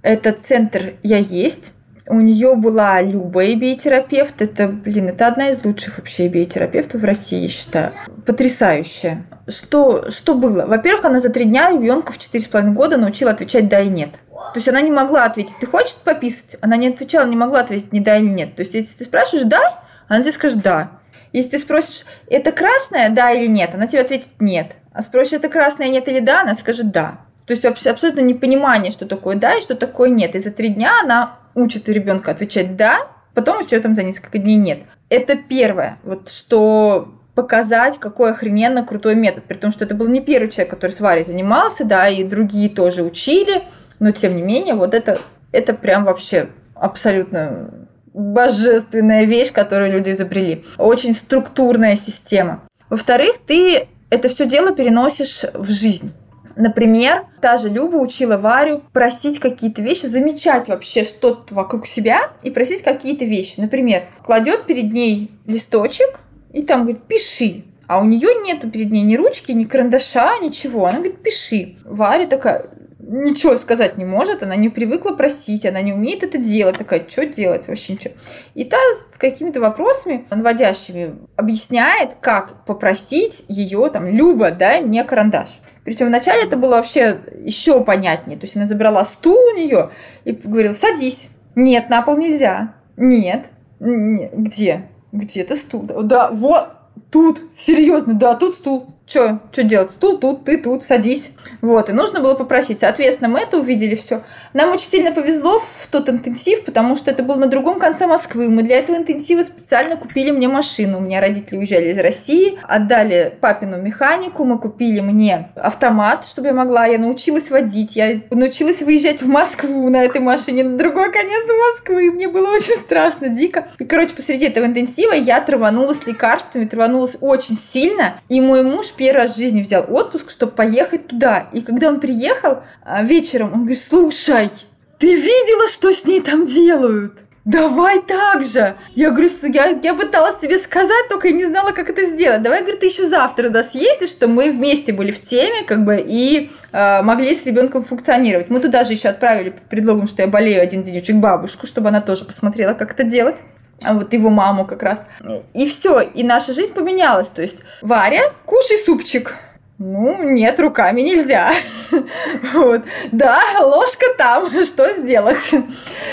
этот центр «Я есть», у нее была Люба терапевт Это, блин, это одна из лучших вообще терапевтов в России, я считаю. Потрясающая. Что, что было? Во-первых, она за три дня ребенка в четыре с половиной года научила отвечать «да» и «нет». То есть она не могла ответить «ты хочешь пописать?» Она не отвечала, не могла ответить ни «да» или «нет». То есть если ты спрашиваешь «да», она тебе скажет «да». Если ты спросишь «это красное, да или нет?», она тебе ответит «нет». А спросишь «это красное, нет или да?», она скажет «да». То есть абсолютно непонимание, что такое «да» и что такое «нет». И за три дня она учит ребенка отвечать «да», потом еще там за несколько дней «нет». Это первое, вот что показать, какой охрененно крутой метод. При том, что это был не первый человек, который с Варей занимался, да, и другие тоже учили, но тем не менее, вот это, это прям вообще абсолютно божественная вещь, которую люди изобрели. Очень структурная система. Во-вторых, ты это все дело переносишь в жизнь. Например, та же Люба учила Варю просить какие-то вещи, замечать вообще что-то вокруг себя и просить какие-то вещи. Например, кладет перед ней листочек и там говорит «пиши». А у нее нету перед ней ни ручки, ни карандаша, ничего. Она говорит «пиши». Варя такая ничего сказать не может, она не привыкла просить, она не умеет это делать, такая, что делать вообще ничего. И та с какими-то вопросами наводящими объясняет, как попросить ее, там, Люба, да, не карандаш. Причем вначале это было вообще еще понятнее. То есть она забрала стул у нее и говорила, садись. Нет, на пол нельзя. Нет. Где? Где-то стул. Да, вот, тут, серьезно, да, тут стул что, что делать? Стул тут, ты тут, садись. Вот, и нужно было попросить. Соответственно, мы это увидели все. Нам очень сильно повезло в тот интенсив, потому что это был на другом конце Москвы. Мы для этого интенсива специально купили мне машину. У меня родители уезжали из России, отдали папину механику, мы купили мне автомат, чтобы я могла. Я научилась водить, я научилась выезжать в Москву на этой машине, на другой конец Москвы. Мне было очень страшно, дико. И, короче, посреди этого интенсива я траванулась лекарствами, траванулась очень сильно. И мой муж первый раз в жизни взял отпуск, чтобы поехать туда. И когда он приехал а, вечером, он говорит, слушай, ты видела, что с ней там делают? Давай так же. Я говорю, я, я пыталась тебе сказать, только я не знала, как это сделать. Давай, говорит, ты еще завтра туда съездишь, что мы вместе были в теме, как бы, и э, могли с ребенком функционировать. Мы туда же еще отправили под предлогом, что я болею один денечек бабушку, чтобы она тоже посмотрела, как это делать вот его маму как раз. И все, и наша жизнь поменялась. То есть, Варя, кушай супчик. Ну, нет, руками нельзя. вот. Да, ложка там, что сделать?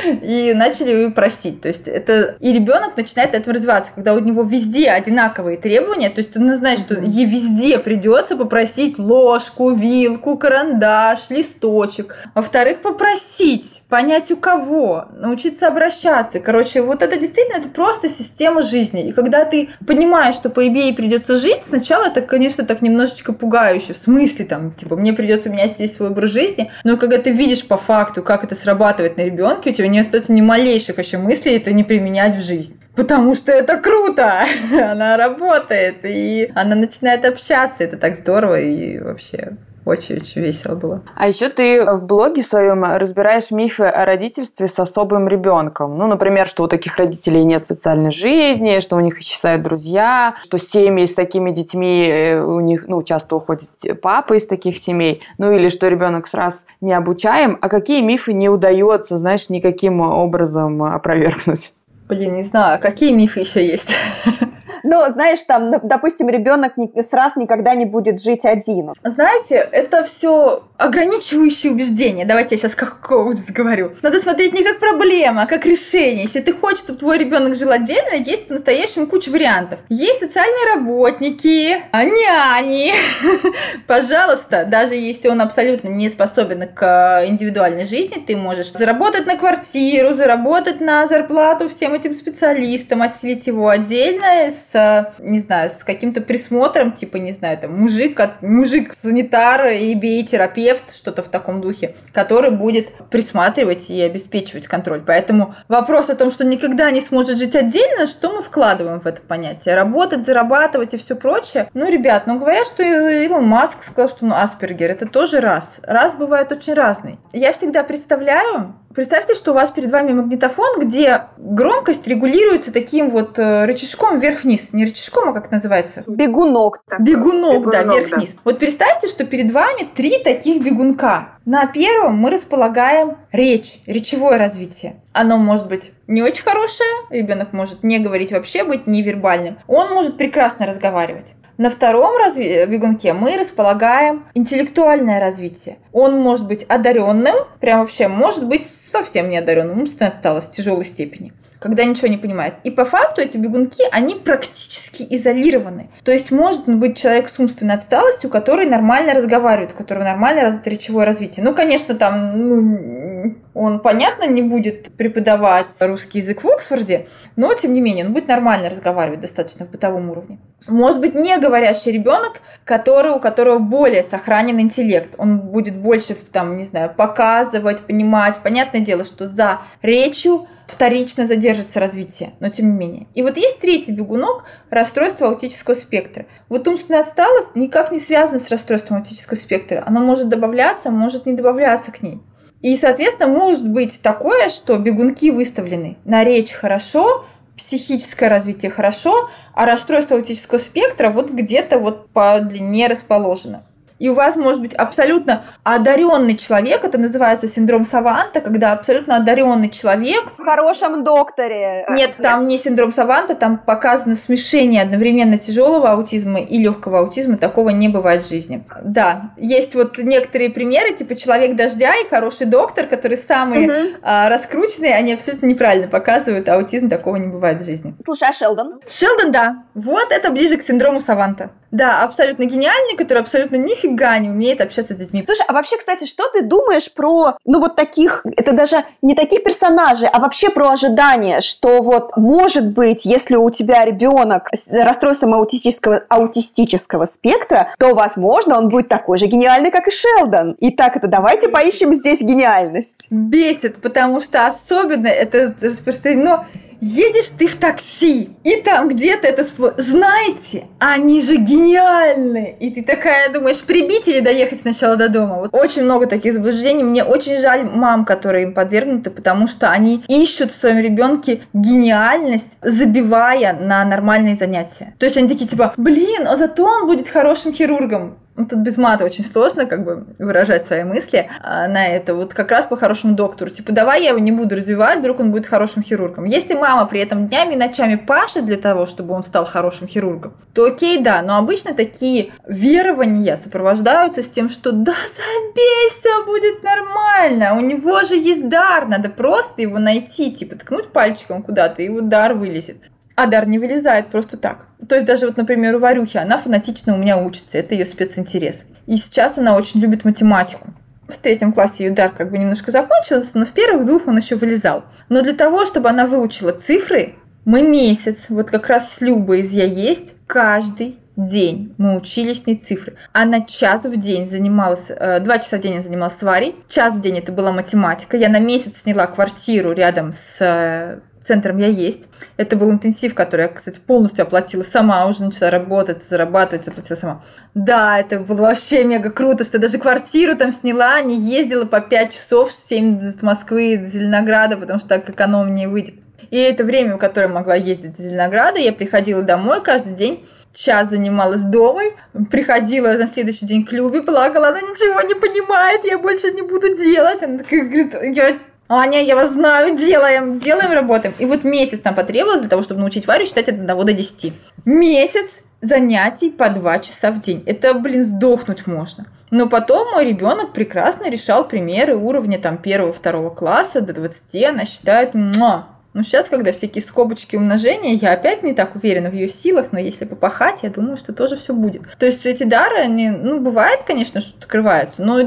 и начали ее просить. То есть это и ребенок начинает этим развиваться, когда у него везде одинаковые требования, то есть он знает, что ей везде придется попросить ложку, вилку, карандаш, листочек. Во-вторых, попросить понять у кого, научиться обращаться. Короче, вот это действительно это просто система жизни. И когда ты понимаешь, что по идее придется жить, сначала это, конечно, так немножечко пугающе. В смысле, там, типа, мне придется менять здесь свой образ жизни. Но когда ты видишь по факту, как это срабатывает на ребенке, у тебя не остается ни малейших еще мыслей это не применять в жизнь. Потому что это круто! она работает, и она начинает общаться. Это так здорово и вообще очень-очень весело было. А еще ты в блоге своем разбираешь мифы о родительстве с особым ребенком. Ну, например, что у таких родителей нет социальной жизни, что у них исчезают друзья, что семьи с такими детьми э, у них, ну, часто уходит папа из таких семей, ну, или что ребенок сразу не обучаем. А какие мифы не удается, знаешь, никаким образом опровергнуть? Блин, не знаю, а какие мифы еще есть? Ну, знаешь, там, допустим, ребенок сразу никогда не будет жить один. Знаете, это все ограничивающие убеждения. Давайте я сейчас как коуч говорю. Надо смотреть не как проблема, а как решение. Если ты хочешь, чтобы твой ребенок жил отдельно, есть по-настоящему куча вариантов. Есть социальные работники, няни. Пожалуйста, даже если он абсолютно не способен к индивидуальной жизни, ты можешь заработать на квартиру, заработать на зарплату всем этим специалистам, отселить его отдельно с, не знаю, с каким-то присмотром, типа, не знаю, там, мужик, мужик-санитар и биотерапевт, что-то в таком духе, который будет присматривать и обеспечивать контроль. Поэтому вопрос о том, что никогда не сможет жить отдельно, что мы вкладываем в это понятие? Работать, зарабатывать и все прочее? Ну, ребят, ну, говорят, что Илон Маск сказал, что ну, Аспергер, это тоже раз. Раз бывает очень разный. Я всегда представляю, Представьте, что у вас перед вами магнитофон, где громкость регулируется таким вот э, рычажком вверх-вниз. Не рычажком, а как называется? Бегунок. Такой. Бегунок, Бегунок, да, вверх-вниз. Да. Вот представьте, что перед вами три таких бегунка. На первом мы располагаем речь, речевое развитие. Оно может быть не очень хорошее, ребенок может не говорить вообще, быть невербальным. Он может прекрасно разговаривать. На втором разви- бегунке мы располагаем интеллектуальное развитие. Он может быть одаренным, прям вообще может быть совсем не одаренным, умственная отсталость тяжелой степени когда ничего не понимает. И по факту эти бегунки, они практически изолированы. То есть может быть человек с умственной отсталостью, который нормально разговаривает, у которого нормально развито речевое развитие. Ну, конечно, там ну, он, понятно, не будет преподавать русский язык в Оксфорде, но, тем не менее, он будет нормально разговаривать достаточно в бытовом уровне. Может быть, не говорящий ребенок, который, у которого более сохранен интеллект. Он будет больше, там, не знаю, показывать, понимать. Понятное дело, что за речью вторично задержится развитие, но тем не менее. И вот есть третий бегунок – расстройство аутического спектра. Вот умственная отсталость никак не связана с расстройством аутического спектра. Она может добавляться, может не добавляться к ней. И, соответственно, может быть такое, что бегунки выставлены на речь хорошо, психическое развитие хорошо, а расстройство аутического спектра вот где-то вот по длине расположено. И у вас может быть абсолютно одаренный человек, это называется синдром Саванта, когда абсолютно одаренный человек... В хорошем докторе. Нет, там не синдром Саванта, там показано смешение одновременно тяжелого аутизма и легкого аутизма. Такого не бывает в жизни. Да, есть вот некоторые примеры, типа человек дождя и хороший доктор, который самые угу. а, раскрученные, они абсолютно неправильно показывают, а аутизм такого не бывает в жизни. Слушай, а Шелдон? Шелдон, да. Вот это ближе к синдрому Саванта. Да, абсолютно гениальный, который абсолютно нифига не умеет общаться с детьми. Слушай, а вообще, кстати, что ты думаешь про, ну вот таких, это даже не таких персонажей, а вообще про ожидания, что вот может быть, если у тебя ребенок с расстройством аутистического, аутистического спектра, то, возможно, он будет такой же гениальный, как и Шелдон. Итак, это давайте поищем здесь гениальность. Бесит, потому что особенно это распространено едешь ты в такси, и там где-то это всплывает. Знаете, они же гениальны. И ты такая думаешь, прибить или доехать сначала до дома. Вот очень много таких заблуждений. Мне очень жаль мам, которые им подвергнуты, потому что они ищут в своем ребенке гениальность, забивая на нормальные занятия. То есть они такие типа, блин, а зато он будет хорошим хирургом. Ну, тут без мата очень сложно как бы выражать свои мысли а, на это. Вот как раз по хорошему доктору. Типа, давай я его не буду развивать, вдруг он будет хорошим хирургом. Если мама при этом днями и ночами пашет для того, чтобы он стал хорошим хирургом, то окей, да. Но обычно такие верования сопровождаются с тем, что да, забей, все будет нормально. У него же есть дар, надо просто его найти. Типа, ткнуть пальчиком куда-то, и вот дар вылезет. А дар не вылезает просто так. То есть даже вот, например, у Варюхи, она фанатично у меня учится, это ее специнтерес. И сейчас она очень любит математику. В третьем классе ее дар как бы немножко закончился, но в первых двух он еще вылезал. Но для того, чтобы она выучила цифры, мы месяц, вот как раз с Любой из «Я есть», каждый день мы учились с ней цифры. Она час в день занималась, э, два часа в день я занималась с Варей, час в день это была математика. Я на месяц сняла квартиру рядом с э, центром я есть. Это был интенсив, который я, кстати, полностью оплатила сама, уже начала работать, зарабатывать, оплатила сама. Да, это было вообще мега круто, что даже квартиру там сняла, не ездила по 5 часов, 7 с Москвы до Зеленограда, потому что так экономнее выйдет. И это время, в которое могла ездить до Зеленограда, я приходила домой каждый день, час занималась дома, приходила на следующий день к Любе, плакала, она ничего не понимает, я больше не буду делать. Она такая говорит, я Аня, я вас знаю, делаем, делаем, работаем. И вот месяц нам потребовалось для того, чтобы научить Варю считать от 1 до 10. Месяц занятий по 2 часа в день. Это, блин, сдохнуть можно. Но потом мой ребенок прекрасно решал примеры уровня там первого-второго класса до 20. Она считает, муа, но сейчас, когда всякие скобочки умножения, я опять не так уверена в ее силах, но если попахать, я думаю, что тоже все будет. То есть эти дары, они, ну, бывает, конечно, что открываются, но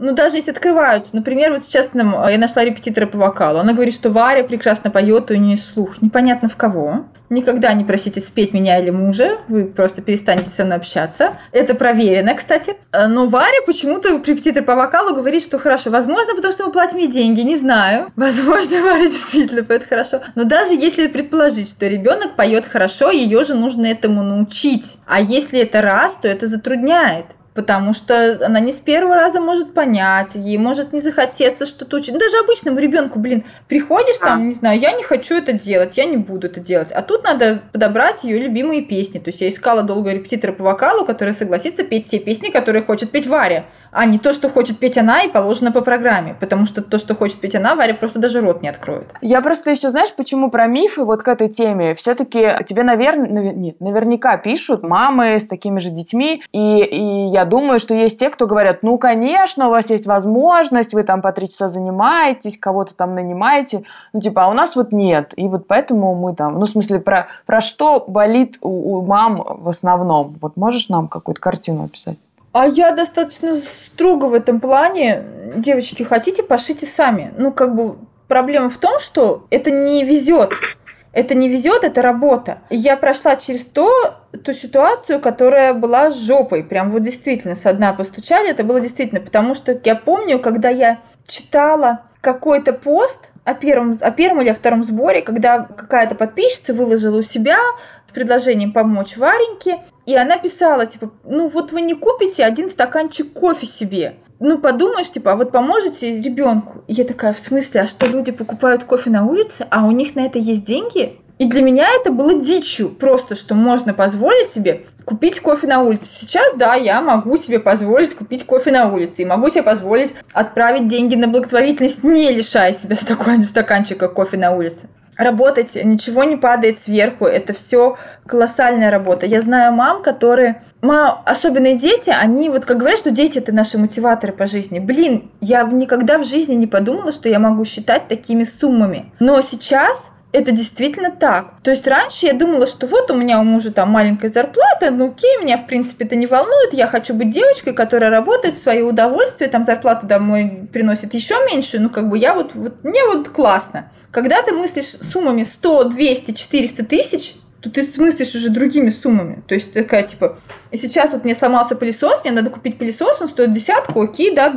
ну, даже если открываются. Например, вот сейчас нам, я нашла репетитора по вокалу. Она говорит, что Варя прекрасно поет, у нее слух. Непонятно в кого. Никогда не просите спеть меня или мужа, вы просто перестанете со мной общаться. Это проверено, кстати. Но Варя почему-то, репетитор по вокалу, говорит, что хорошо. Возможно, потому что мы платим ей деньги, не знаю. Возможно, Варя действительно поет хорошо. Но даже если предположить, что ребенок поет хорошо, ее же нужно этому научить. А если это раз, то это затрудняет потому что она не с первого раза может понять, ей может не захотеться что-то учить. Даже обычному ребенку, блин, приходишь там, а. не знаю, я не хочу это делать, я не буду это делать. А тут надо подобрать ее любимые песни. То есть я искала долго репетитора по вокалу, который согласится петь те песни, которые хочет петь Варя а не то, что хочет петь она и положено по программе. Потому что то, что хочет петь она, Варя просто даже рот не откроет. Я просто еще, знаешь, почему про мифы вот к этой теме? Все-таки тебе, наверное, нет, наверняка пишут мамы с такими же детьми, и, и я думаю, что есть те, кто говорят, ну, конечно, у вас есть возможность, вы там по три часа занимаетесь, кого-то там нанимаете, ну, типа, а у нас вот нет, и вот поэтому мы там, ну, в смысле, про, про что болит у, у мам в основном? Вот можешь нам какую-то картину описать? А я достаточно строго в этом плане. Девочки, хотите, пошите сами. Ну, как бы проблема в том, что это не везет. Это не везет, это работа. Я прошла через то, ту ситуацию, которая была с жопой. Прям вот действительно, со дна постучали. Это было действительно, потому что я помню, когда я читала какой-то пост о первом, о первом или о втором сборе, когда какая-то подписчица выложила у себя с предложением помочь Вареньке, и она писала, типа, ну вот вы не купите один стаканчик кофе себе, ну, подумаешь, типа, а вот поможете ребенку? И я такая, в смысле, а что люди покупают кофе на улице, а у них на это есть деньги? И для меня это было дичью, просто что можно позволить себе купить кофе на улице. Сейчас, да, я могу себе позволить купить кофе на улице. И могу себе позволить отправить деньги на благотворительность, не лишая себя стакан, стаканчика кофе на улице работать, ничего не падает сверху, это все колоссальная работа. Я знаю мам, которые мам, особенные дети, они вот как говорят, что дети это наши мотиваторы по жизни. Блин, я никогда в жизни не подумала, что я могу считать такими суммами. Но сейчас это действительно так. То есть раньше я думала, что вот у меня у мужа там маленькая зарплата, ну окей, меня в принципе это не волнует, я хочу быть девочкой, которая работает в свое удовольствие, там зарплату домой приносит еще меньше, ну как бы я вот, вот мне вот классно. Когда ты мыслишь суммами 100, 200, 400 тысяч, то ты мыслишь уже другими суммами. То есть такая типа, и сейчас вот мне сломался пылесос, мне надо купить пылесос, он стоит десятку, окей, да,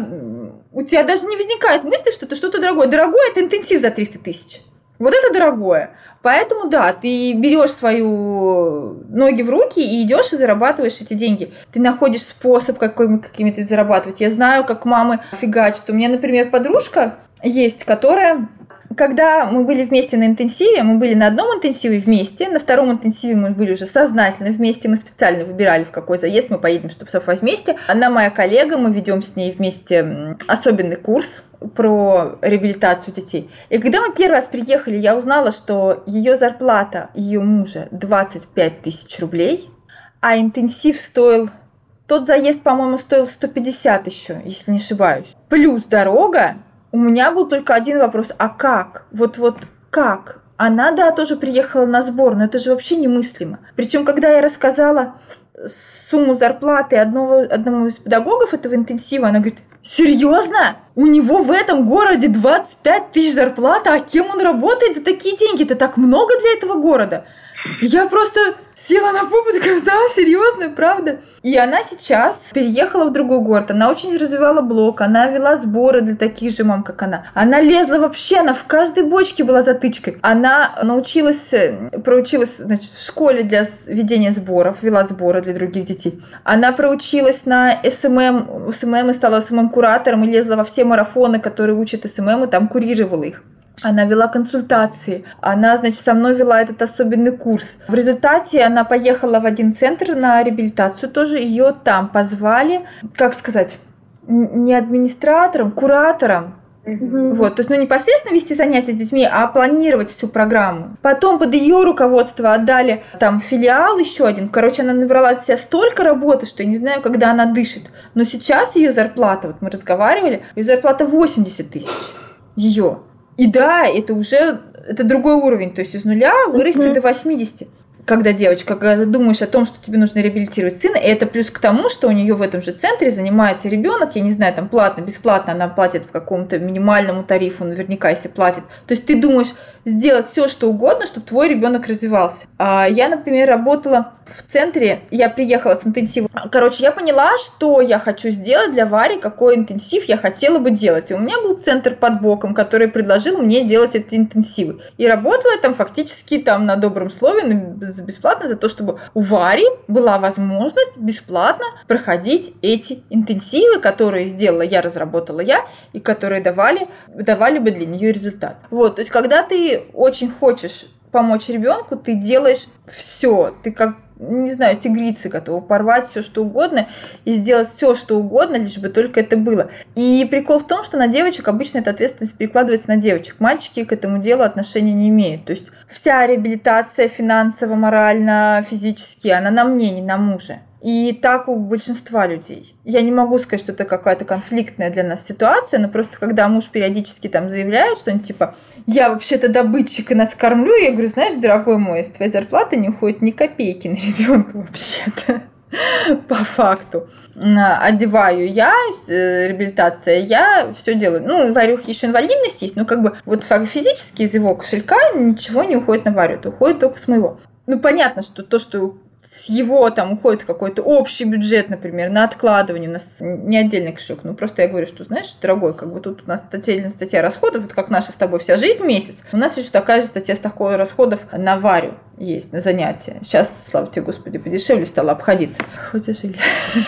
у тебя даже не возникает мысли, что это что-то дорогое. Дорогое это интенсив за 300 тысяч. Вот это дорогое. Поэтому да, ты берешь свою ноги в руки и идешь и зарабатываешь эти деньги. Ты находишь способ какой, какими-то зарабатывать. Я знаю, как мамы фигачат. У меня, например, подружка есть, которая когда мы были вместе на интенсиве, мы были на одном интенсиве вместе, на втором интенсиве мы были уже сознательно вместе, мы специально выбирали, в какой заезд мы поедем, чтобы совпасть вместе. Она моя коллега, мы ведем с ней вместе особенный курс про реабилитацию детей. И когда мы первый раз приехали, я узнала, что ее зарплата ее мужа 25 тысяч рублей, а интенсив стоил тот заезд, по-моему, стоил 150 еще, если не ошибаюсь. Плюс дорога у меня был только один вопрос, а как? Вот вот как? Она, да, тоже приехала на сбор, но это же вообще немыслимо. Причем, когда я рассказала сумму зарплаты одного, одному из педагогов этого интенсива, она говорит, серьезно? У него в этом городе 25 тысяч зарплата, а кем он работает за такие деньги? Это так много для этого города. Я просто села на такая, да, серьезно, правда. И она сейчас переехала в другой город. Она очень развивала блог, она вела сборы для таких же мам, как она. Она лезла вообще, она в каждой бочке была затычкой. Она научилась, э, проучилась значит, в школе для ведения сборов, вела сборы для других детей. Она проучилась на SMM, SMM и стала SMM-куратором и лезла во все марафоны, которые учат SMM, и там курировала их. Она вела консультации, она, значит, со мной вела этот особенный курс. В результате она поехала в один центр на реабилитацию тоже, ее там позвали, как сказать, не администратором, куратором, Угу. Вот, то есть, ну, непосредственно вести занятия с детьми, а планировать всю программу. Потом под ее руководство отдали там филиал еще один. Короче, она набрала от себя столько работы, что я не знаю, когда она дышит. Но сейчас ее зарплата, вот мы разговаривали, ее зарплата 80 тысяч. Ее. И да, это уже это другой уровень, то есть из нуля вырасти mm-hmm. до 80 когда девочка, когда ты думаешь о том, что тебе нужно реабилитировать сына, и это плюс к тому, что у нее в этом же центре занимается ребенок, я не знаю, там платно, бесплатно она платит по какому-то минимальному тарифу, наверняка, если платит. То есть ты думаешь сделать все, что угодно, чтобы твой ребенок развивался. А я, например, работала в центре, я приехала с интенсива. Короче, я поняла, что я хочу сделать для Вари, какой интенсив я хотела бы делать. И у меня был центр под боком, который предложил мне делать эти интенсивы. И работала там фактически там на добром слове, бесплатно за то, чтобы у Вари была возможность бесплатно проходить эти интенсивы, которые сделала я, разработала я, и которые давали, давали бы для нее результат. Вот, то есть когда ты очень хочешь помочь ребенку, ты делаешь все. Ты как не знаю, тигрицы готовы порвать все что угодно и сделать все что угодно, лишь бы только это было. И прикол в том, что на девочек обычно эта ответственность перекладывается на девочек. Мальчики к этому делу отношения не имеют. То есть вся реабилитация финансово, морально, физически, она на мне, не на муже. И так у большинства людей. Я не могу сказать, что это какая-то конфликтная для нас ситуация, но просто когда муж периодически там заявляет что-нибудь типа «я вообще-то добытчик и нас кормлю», я говорю, знаешь, дорогой мой, с твоей зарплаты не уходит ни копейки на ребенка вообще-то по факту. Одеваю я, э, реабилитация, я все делаю. Ну, у Варюхи еще инвалидность есть, но как бы вот физически из его кошелька ничего не уходит на Варю, уходит только с моего. Ну, понятно, что то, что с его там уходит какой-то общий бюджет, например, на откладывание, у нас не отдельный кошелек, ну просто я говорю, что, знаешь, дорогой, как бы тут у нас отдельная статья расходов, вот как наша с тобой вся жизнь месяц, у нас еще такая же статья с такой расходов на варю есть на занятия. Сейчас, слава тебе, Господи, подешевле стало обходиться. Хоть и.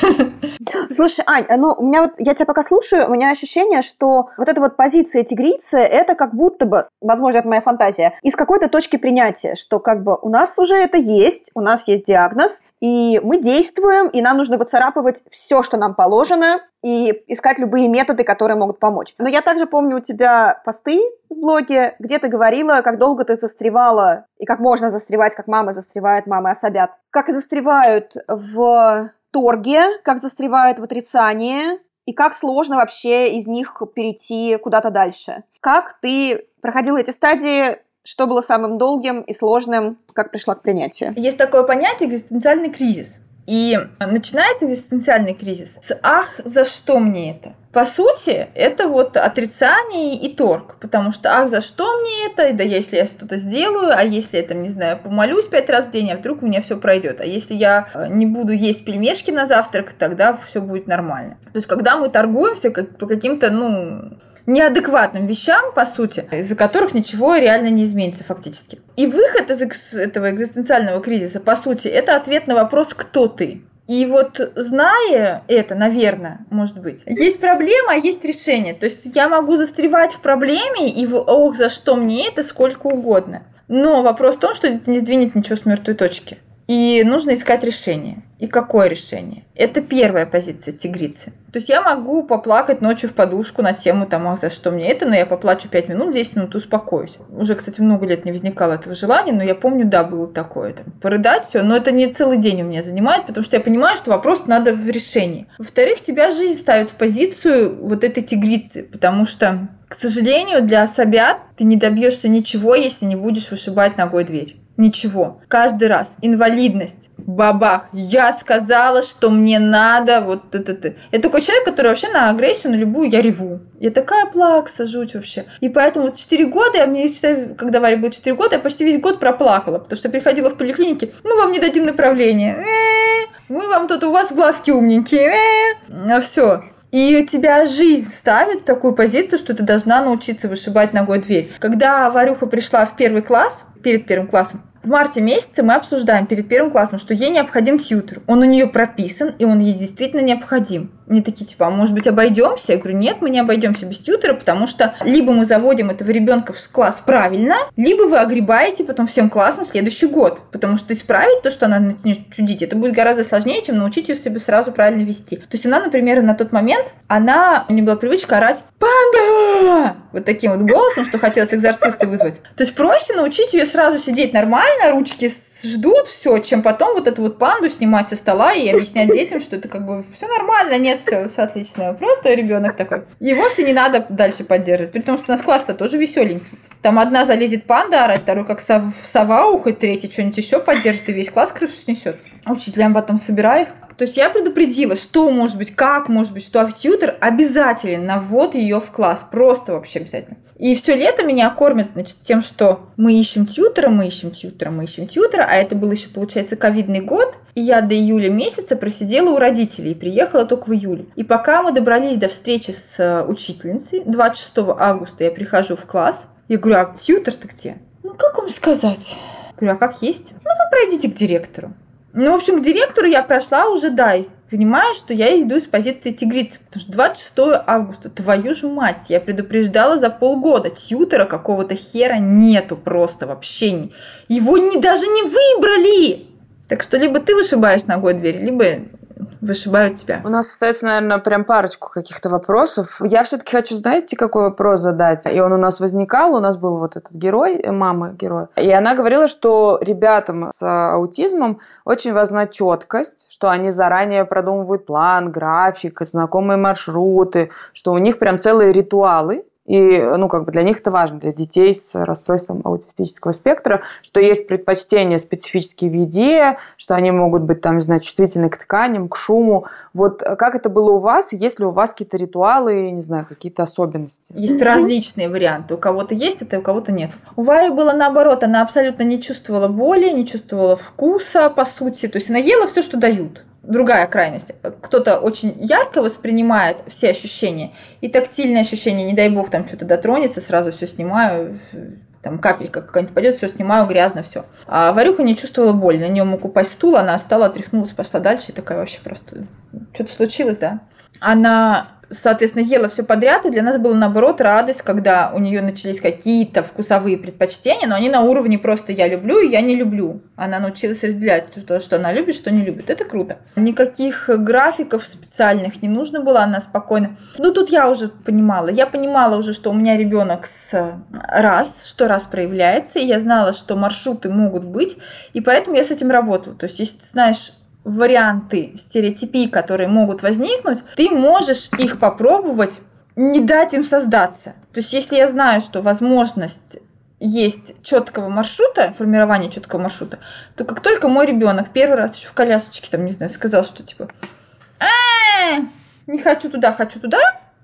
Слушай, Ань, ну у меня вот, я тебя пока слушаю, у меня ощущение, что вот эта вот позиция тигрицы, это как будто бы, возможно, это моя фантазия, из какой-то точки принятия, что как бы у нас уже это есть, у нас есть диагноз, и мы действуем, и нам нужно выцарапывать все, что нам положено, и искать любые методы, которые могут помочь. Но я также помню у тебя посты в блоге, где ты говорила, как долго ты застревала, и как можно застревать, как мама застревает, мамы особят. Как застревают в торге, как застревают в отрицании, и как сложно вообще из них перейти куда-то дальше. Как ты проходила эти стадии, что было самым долгим и сложным, как пришла к принятию? Есть такое понятие экзистенциальный кризис. И начинается экзистенциальный кризис с «ах, за что мне это?». По сути, это вот отрицание и торг, потому что «ах, за что мне это?», да если я что-то сделаю, а если я там, не знаю, помолюсь пять раз в день, а вдруг у меня все пройдет, а если я э, не буду есть пельмешки на завтрак, тогда все будет нормально. То есть, когда мы торгуемся как, по каким-то, ну, неадекватным вещам, по сути, из-за которых ничего реально не изменится фактически. И выход из этого экзистенциального кризиса, по сути, это ответ на вопрос «кто ты?». И вот зная это, наверное, может быть, есть проблема, а есть решение. То есть я могу застревать в проблеме и в ох, за что мне это сколько угодно. Но вопрос в том, что это не сдвинет ничего с мертвой точки. И нужно искать решение. И какое решение? Это первая позиция тигрицы. То есть я могу поплакать ночью в подушку на тему там, за что мне это, но я поплачу 5 минут, 10 минут, успокоюсь. Уже, кстати, много лет не возникало этого желания, но я помню, да, было такое. Там, порыдать все, но это не целый день у меня занимает, потому что я понимаю, что вопрос надо в решении. Во-вторых, тебя жизнь ставит в позицию вот этой тигрицы, потому что, к сожалению, для особят ты не добьешься ничего, если не будешь вышибать ногой дверь. Ничего. Каждый раз. Инвалидность. Бабах. Я сказала, что мне надо вот это. это. Я такой человек, который вообще на агрессию, на любую, я реву. Я такая плакса, жуть вообще. И поэтому вот 4 года, я мне, когда Варе было 4 года, я почти весь год проплакала, потому что приходила в поликлинике, мы вам не дадим направление. Э, мы вам тут, у вас глазки умненькие. Э, а все. И тебя жизнь ставит в такую позицию, что ты должна научиться вышибать ногой дверь. Когда Варюха пришла в первый класс, перед первым классом, в марте месяце мы обсуждаем перед первым классом, что ей необходим тьютер. Он у нее прописан, и он ей действительно необходим. Мне такие, типа, а может быть обойдемся? Я говорю, нет, мы не обойдемся без тьютера, потому что либо мы заводим этого ребенка в класс правильно, либо вы огребаете потом всем классом следующий год. Потому что исправить то, что она начнет чудить, это будет гораздо сложнее, чем научить ее себе сразу правильно вести. То есть она, например, на тот момент, она, у нее была привычка орать «Панда!» Вот таким вот голосом, что хотелось экзорциста вызвать. То есть проще научить ее сразу сидеть нормально, ручки ждут все, чем потом вот эту вот панду снимать со стола и объяснять детям, что это как бы все нормально, нет, все, все отлично. Просто ребенок такой. И вовсе не надо дальше поддерживать. При том, что у нас класс-то тоже веселенький. Там одна залезет панда орать, второй как сов, сова ухать, третий что-нибудь еще поддержит, и весь класс крышу снесет. Учителям потом собирай их. То есть я предупредила, что может быть, как может быть, что тьютер обязателен на ввод ее в класс. Просто вообще обязательно. И все лето меня кормят, значит, тем, что мы ищем тьютера, мы ищем тьютера, мы ищем тьютера, а это был еще, получается, ковидный год, и я до июля месяца просидела у родителей и приехала только в июле. И пока мы добрались до встречи с э, учительницей, 26 августа я прихожу в класс, я говорю, а тьютер-то где? Ну, как вам сказать? Говорю, а как есть? Ну, вы пройдите к директору. Ну, в общем, к директору я прошла уже, да, понимаю, что я иду с позиции тигрицы, потому что 26 августа, твою ж мать, я предупреждала за полгода, тьютера какого-то хера нету просто вообще. Его не, даже не выбрали! Так что либо ты вышибаешь ногой дверь, либо вышибают тебя. У нас остается, наверное, прям парочку каких-то вопросов. Я все-таки хочу, знаете, какой вопрос задать? И он у нас возникал, у нас был вот этот герой, мама героя. И она говорила, что ребятам с аутизмом очень важна четкость, что они заранее продумывают план, график, знакомые маршруты, что у них прям целые ритуалы, и, ну, как бы для них это важно, для детей с расстройством аутистического спектра, что есть предпочтения специфические в еде, что они могут быть, там, не знаю, чувствительны к тканям, к шуму. Вот как это было у вас? Есть ли у вас какие-то ритуалы, не знаю, какие-то особенности? Есть различные варианты. У кого-то есть это, у кого-то нет. У Вари было наоборот. Она абсолютно не чувствовала боли, не чувствовала вкуса, по сути. То есть она ела все, что дают другая крайность. Кто-то очень ярко воспринимает все ощущения, и тактильные ощущения, не дай бог, там что-то дотронется, сразу все снимаю, там капелька какая-нибудь пойдет, все снимаю, грязно, все. А Варюха не чувствовала боль, на нее мог упасть стул, она стала, отряхнулась, пошла дальше, и такая вообще просто, что-то случилось, да. Она соответственно, ела все подряд, и для нас было наоборот радость, когда у нее начались какие-то вкусовые предпочтения, но они на уровне просто я люблю и я не люблю. Она научилась разделять то, что она любит, что не любит. Это круто. Никаких графиков специальных не нужно было, она спокойно. Ну, тут я уже понимала. Я понимала уже, что у меня ребенок с раз, что раз проявляется, и я знала, что маршруты могут быть, и поэтому я с этим работала. То есть, если ты знаешь варианты стереотипий, которые могут возникнуть, ты можешь их попробовать, не дать им создаться. То есть, если я знаю, что возможность есть четкого маршрута, формирование четкого маршрута, то как только мой ребенок первый раз еще в колясочке, там, не знаю, сказал, что типа, «Э, не хочу туда, хочу туда,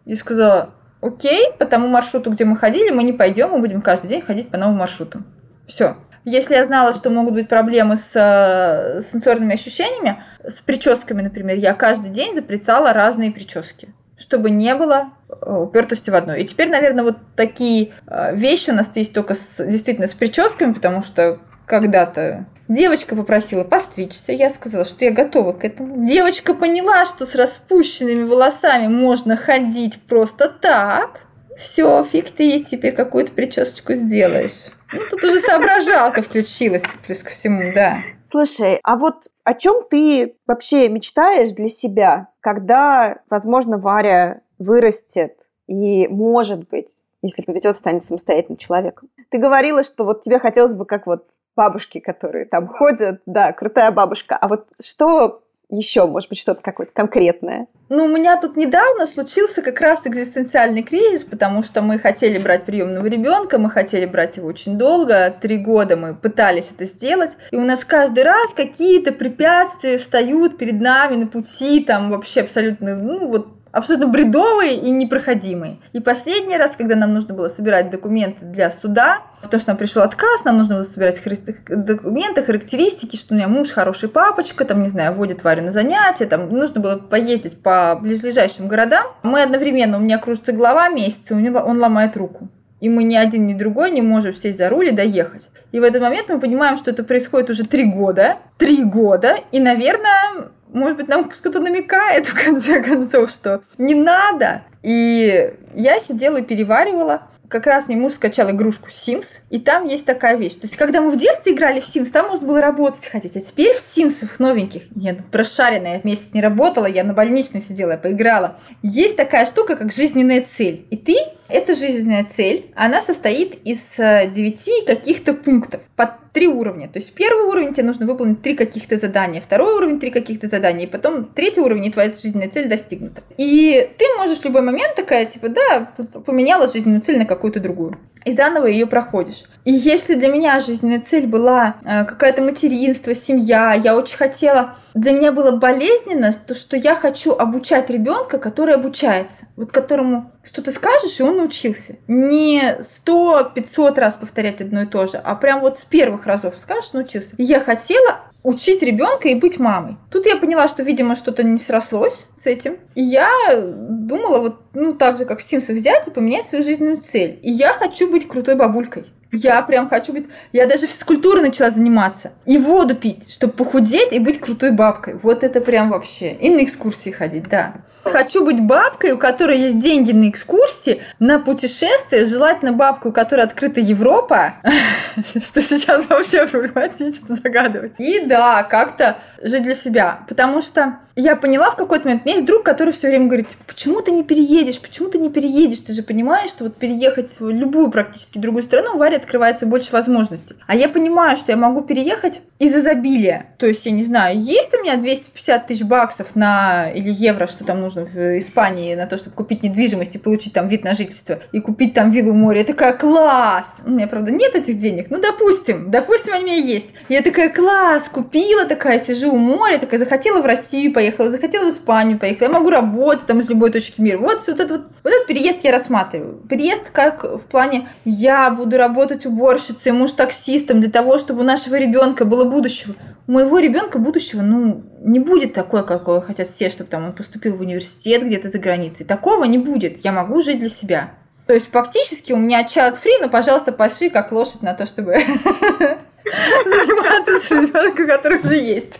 я сказала, окей, по тому маршруту, где мы ходили, мы не пойдем, мы будем каждый день ходить по новым маршрутам. Все. Если я знала, что могут быть проблемы с э, сенсорными ощущениями, с прическами, например, я каждый день запрещала разные прически чтобы не было э, упертости в одно. И теперь, наверное, вот такие э, вещи у нас есть только с, действительно с прическами, потому что когда-то девочка попросила постричься, я сказала, что я готова к этому. Девочка поняла, что с распущенными волосами можно ходить просто так. Все, фиг ты теперь какую-то причесочку сделаешь. Ну, тут уже соображалка включилась, плюс ко всему, да. Слушай, а вот о чем ты вообще мечтаешь для себя, когда, возможно, Варя вырастет и, может быть, если повезет, станет самостоятельным человеком. Ты говорила, что вот тебе хотелось бы как вот бабушки, которые там ходят, да, крутая бабушка. А вот что еще, может быть, что-то какое-то конкретное? Ну, у меня тут недавно случился как раз экзистенциальный кризис, потому что мы хотели брать приемного ребенка, мы хотели брать его очень долго, три года мы пытались это сделать, и у нас каждый раз какие-то препятствия встают перед нами на пути, там вообще абсолютно, ну вот абсолютно бредовый и непроходимый. И последний раз, когда нам нужно было собирать документы для суда, потому что нам пришел отказ, нам нужно было собирать документы, характеристики, что у меня муж хороший папочка, там, не знаю, водит Варю на занятия, там, нужно было поездить по близлежащим городам. Мы одновременно, у меня кружится голова него, он ломает руку. И мы ни один, ни другой не можем сесть за руль и доехать. И в этот момент мы понимаем, что это происходит уже три года. Три года. И, наверное, может быть, нам кто-то намекает, в конце концов, что не надо. И я сидела и переваривала. Как раз мне муж скачал игрушку Sims, и там есть такая вещь. То есть, когда мы в детстве играли в Sims, там можно было работать ходить. А теперь в Sims новеньких, я прошаренная, я месяц не работала, я на больничном сидела, я поиграла. Есть такая штука, как жизненная цель. И ты эта жизненная цель, она состоит из э, девяти каких-то пунктов под три уровня. То есть первый уровень тебе нужно выполнить три каких-то задания, второй уровень три каких-то задания, и потом третий уровень, и твоя жизненная цель достигнута. И ты можешь в любой момент такая, типа, да, поменяла жизненную цель на какую-то другую и заново ее проходишь. И если для меня жизненная цель была э, какое-то материнство, семья, я очень хотела, для меня было болезненно, то, что я хочу обучать ребенка, который обучается, вот которому что ты скажешь, и он научился. Не сто, пятьсот раз повторять одно и то же, а прям вот с первых разов скажешь, научился. И я хотела учить ребенка и быть мамой. Тут я поняла, что, видимо, что-то не срослось с этим. И я думала, вот, ну, так же, как в Симсах взять и поменять свою жизненную цель. И я хочу быть крутой бабулькой. Я прям хочу быть... Я даже физкультурой начала заниматься. И воду пить, чтобы похудеть и быть крутой бабкой. Вот это прям вообще. И на экскурсии ходить, да. Хочу быть бабкой, у которой есть деньги на экскурсии, на путешествия, желательно бабку, у которой открыта Европа, что сейчас вообще проблематично загадывать. И да, как-то жить для себя. Потому что я поняла в какой-то момент, у меня есть друг, который все время говорит, типа, почему ты не переедешь, почему ты не переедешь, ты же понимаешь, что вот переехать в любую практически другую страну, у Варе открывается больше возможностей. А я понимаю, что я могу переехать из изобилия. То есть, я не знаю, есть у меня 250 тысяч баксов на, или евро, что там нужно в Испании, на то, чтобы купить недвижимость и получить там вид на жительство, и купить там виллу у моря. Я такая, класс! У меня, правда, нет этих денег, ну, допустим, допустим, они у меня есть. Я такая, класс, купила, такая, сижу у моря, такая, захотела в Россию поехала, захотела в Испанию поехала, я могу работать там из любой точки мира. Вот, вот, этот, вот, вот этот переезд я рассматриваю. Переезд как в плане, я буду работать уборщицей, муж таксистом для того, чтобы у нашего ребенка было будущего. У моего ребенка будущего, ну, не будет такое, какое хотят все, чтобы там он поступил в университет где-то за границей. Такого не будет. Я могу жить для себя. То есть фактически у меня child free, но, пожалуйста, пошли как лошадь на то, чтобы заниматься с ребенком, который уже есть.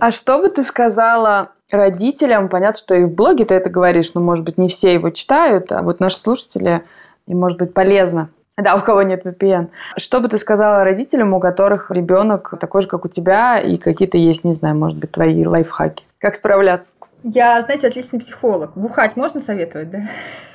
А что бы ты сказала родителям? Понятно, что и в блоге ты это говоришь, но, может быть, не все его читают, а вот наши слушатели, им может быть полезно. Да, у кого нет VPN. Что бы ты сказала родителям, у которых ребенок такой же, как у тебя, и какие-то есть, не знаю, может быть, твои лайфхаки? Как справляться? Я, знаете, отличный психолог. Бухать можно советовать, да?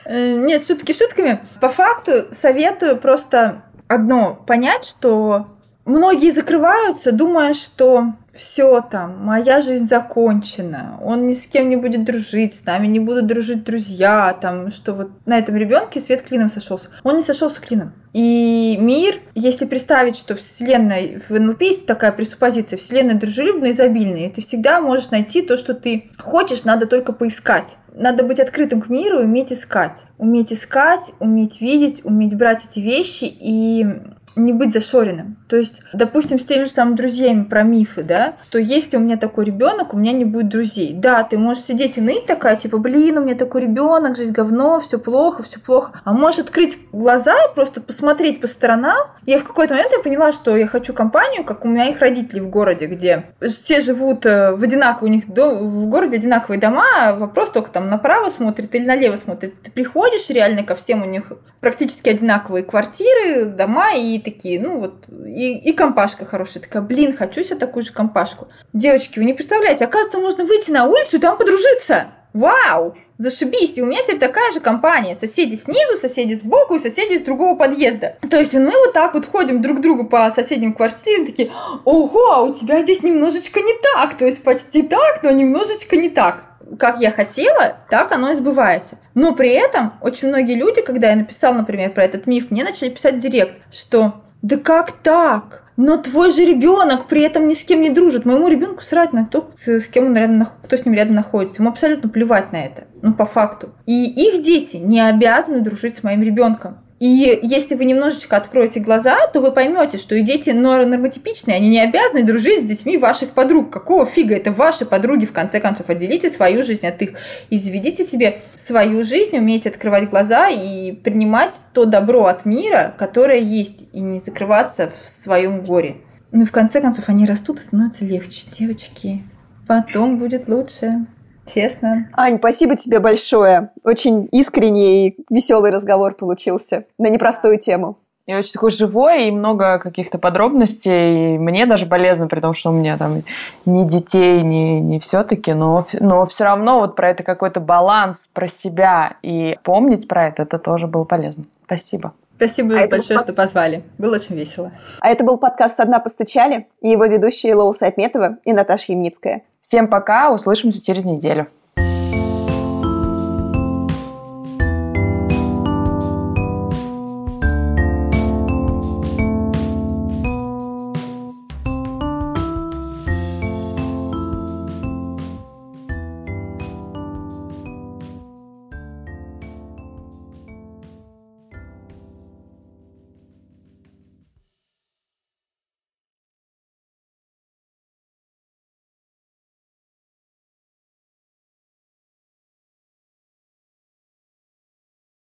Э, нет, шутки шутками. По факту советую просто одно понять, что многие закрываются, думая, что все там, моя жизнь закончена, он ни с кем не будет дружить, с нами не будут дружить друзья, там, что вот на этом ребенке свет клином сошелся. Он не сошелся клином. И мир, если представить, что Вселенная, в НЛП есть такая пресуппозиция, Вселенная дружелюбная и изобильная, и ты всегда можешь найти то, что ты хочешь, надо только поискать. Надо быть открытым к миру уметь искать. Уметь искать, уметь видеть, уметь брать эти вещи и не быть зашоренным. То есть, допустим, с теми же самыми друзьями про мифы, да, что если у меня такой ребенок, у меня не будет друзей. Да, ты можешь сидеть и ныть такая, типа, блин, у меня такой ребенок, жизнь говно, все плохо, все плохо. А можешь открыть глаза просто посмотреть по сторонам. Я в какой-то момент я поняла, что я хочу компанию, как у моих родителей в городе, где все живут э, в одинаково, у них в городе одинаковые дома, а вопрос только там направо смотрит или налево смотрит. Ты приходишь реально ко всем, у них практически одинаковые квартиры, дома и такие, ну вот, и, и компашка хорошая. Такая, блин, хочу себе такую же компашку. Девочки, вы не представляете, оказывается, можно выйти на улицу и там подружиться. Вау! Зашибись! И у меня теперь такая же компания. Соседи снизу, соседи сбоку и соседи с другого подъезда. То есть мы вот так вот ходим друг к другу по соседним квартирам, такие, ого, а у тебя здесь немножечко не так. То есть почти так, но немножечко не так как я хотела, так оно и сбывается. Но при этом очень многие люди, когда я написала, например, про этот миф, мне начали писать директ, что да как так? Но твой же ребенок при этом ни с кем не дружит. Моему ребенку срать на то, с кем он рядом, кто с ним рядом находится. Ему абсолютно плевать на это. Ну, по факту. И их дети не обязаны дружить с моим ребенком. И если вы немножечко откроете глаза, то вы поймете, что и дети нормотипичные, они не обязаны дружить с детьми ваших подруг. Какого фига? Это ваши подруги, в конце концов. Отделите свою жизнь от их. И заведите себе свою жизнь, умейте открывать глаза и принимать то добро от мира, которое есть, и не закрываться в своем горе. Ну и в конце концов они растут и становятся легче, девочки. Потом будет лучше. Честно. Ань, спасибо тебе большое. Очень искренний и веселый разговор получился на непростую тему. И очень такой живой, и много каких-то подробностей. И мне даже полезно, при том, что у меня там ни детей, ни, ни все-таки, но, но все равно вот про это какой-то баланс, про себя и помнить про это, это тоже было полезно. Спасибо. Спасибо а большое, был... что позвали. Было очень весело. А это был подкаст «Со дна постучали» и его ведущие Лола Сайтметова и Наташа Ямницкая. Всем пока, услышимся через неделю.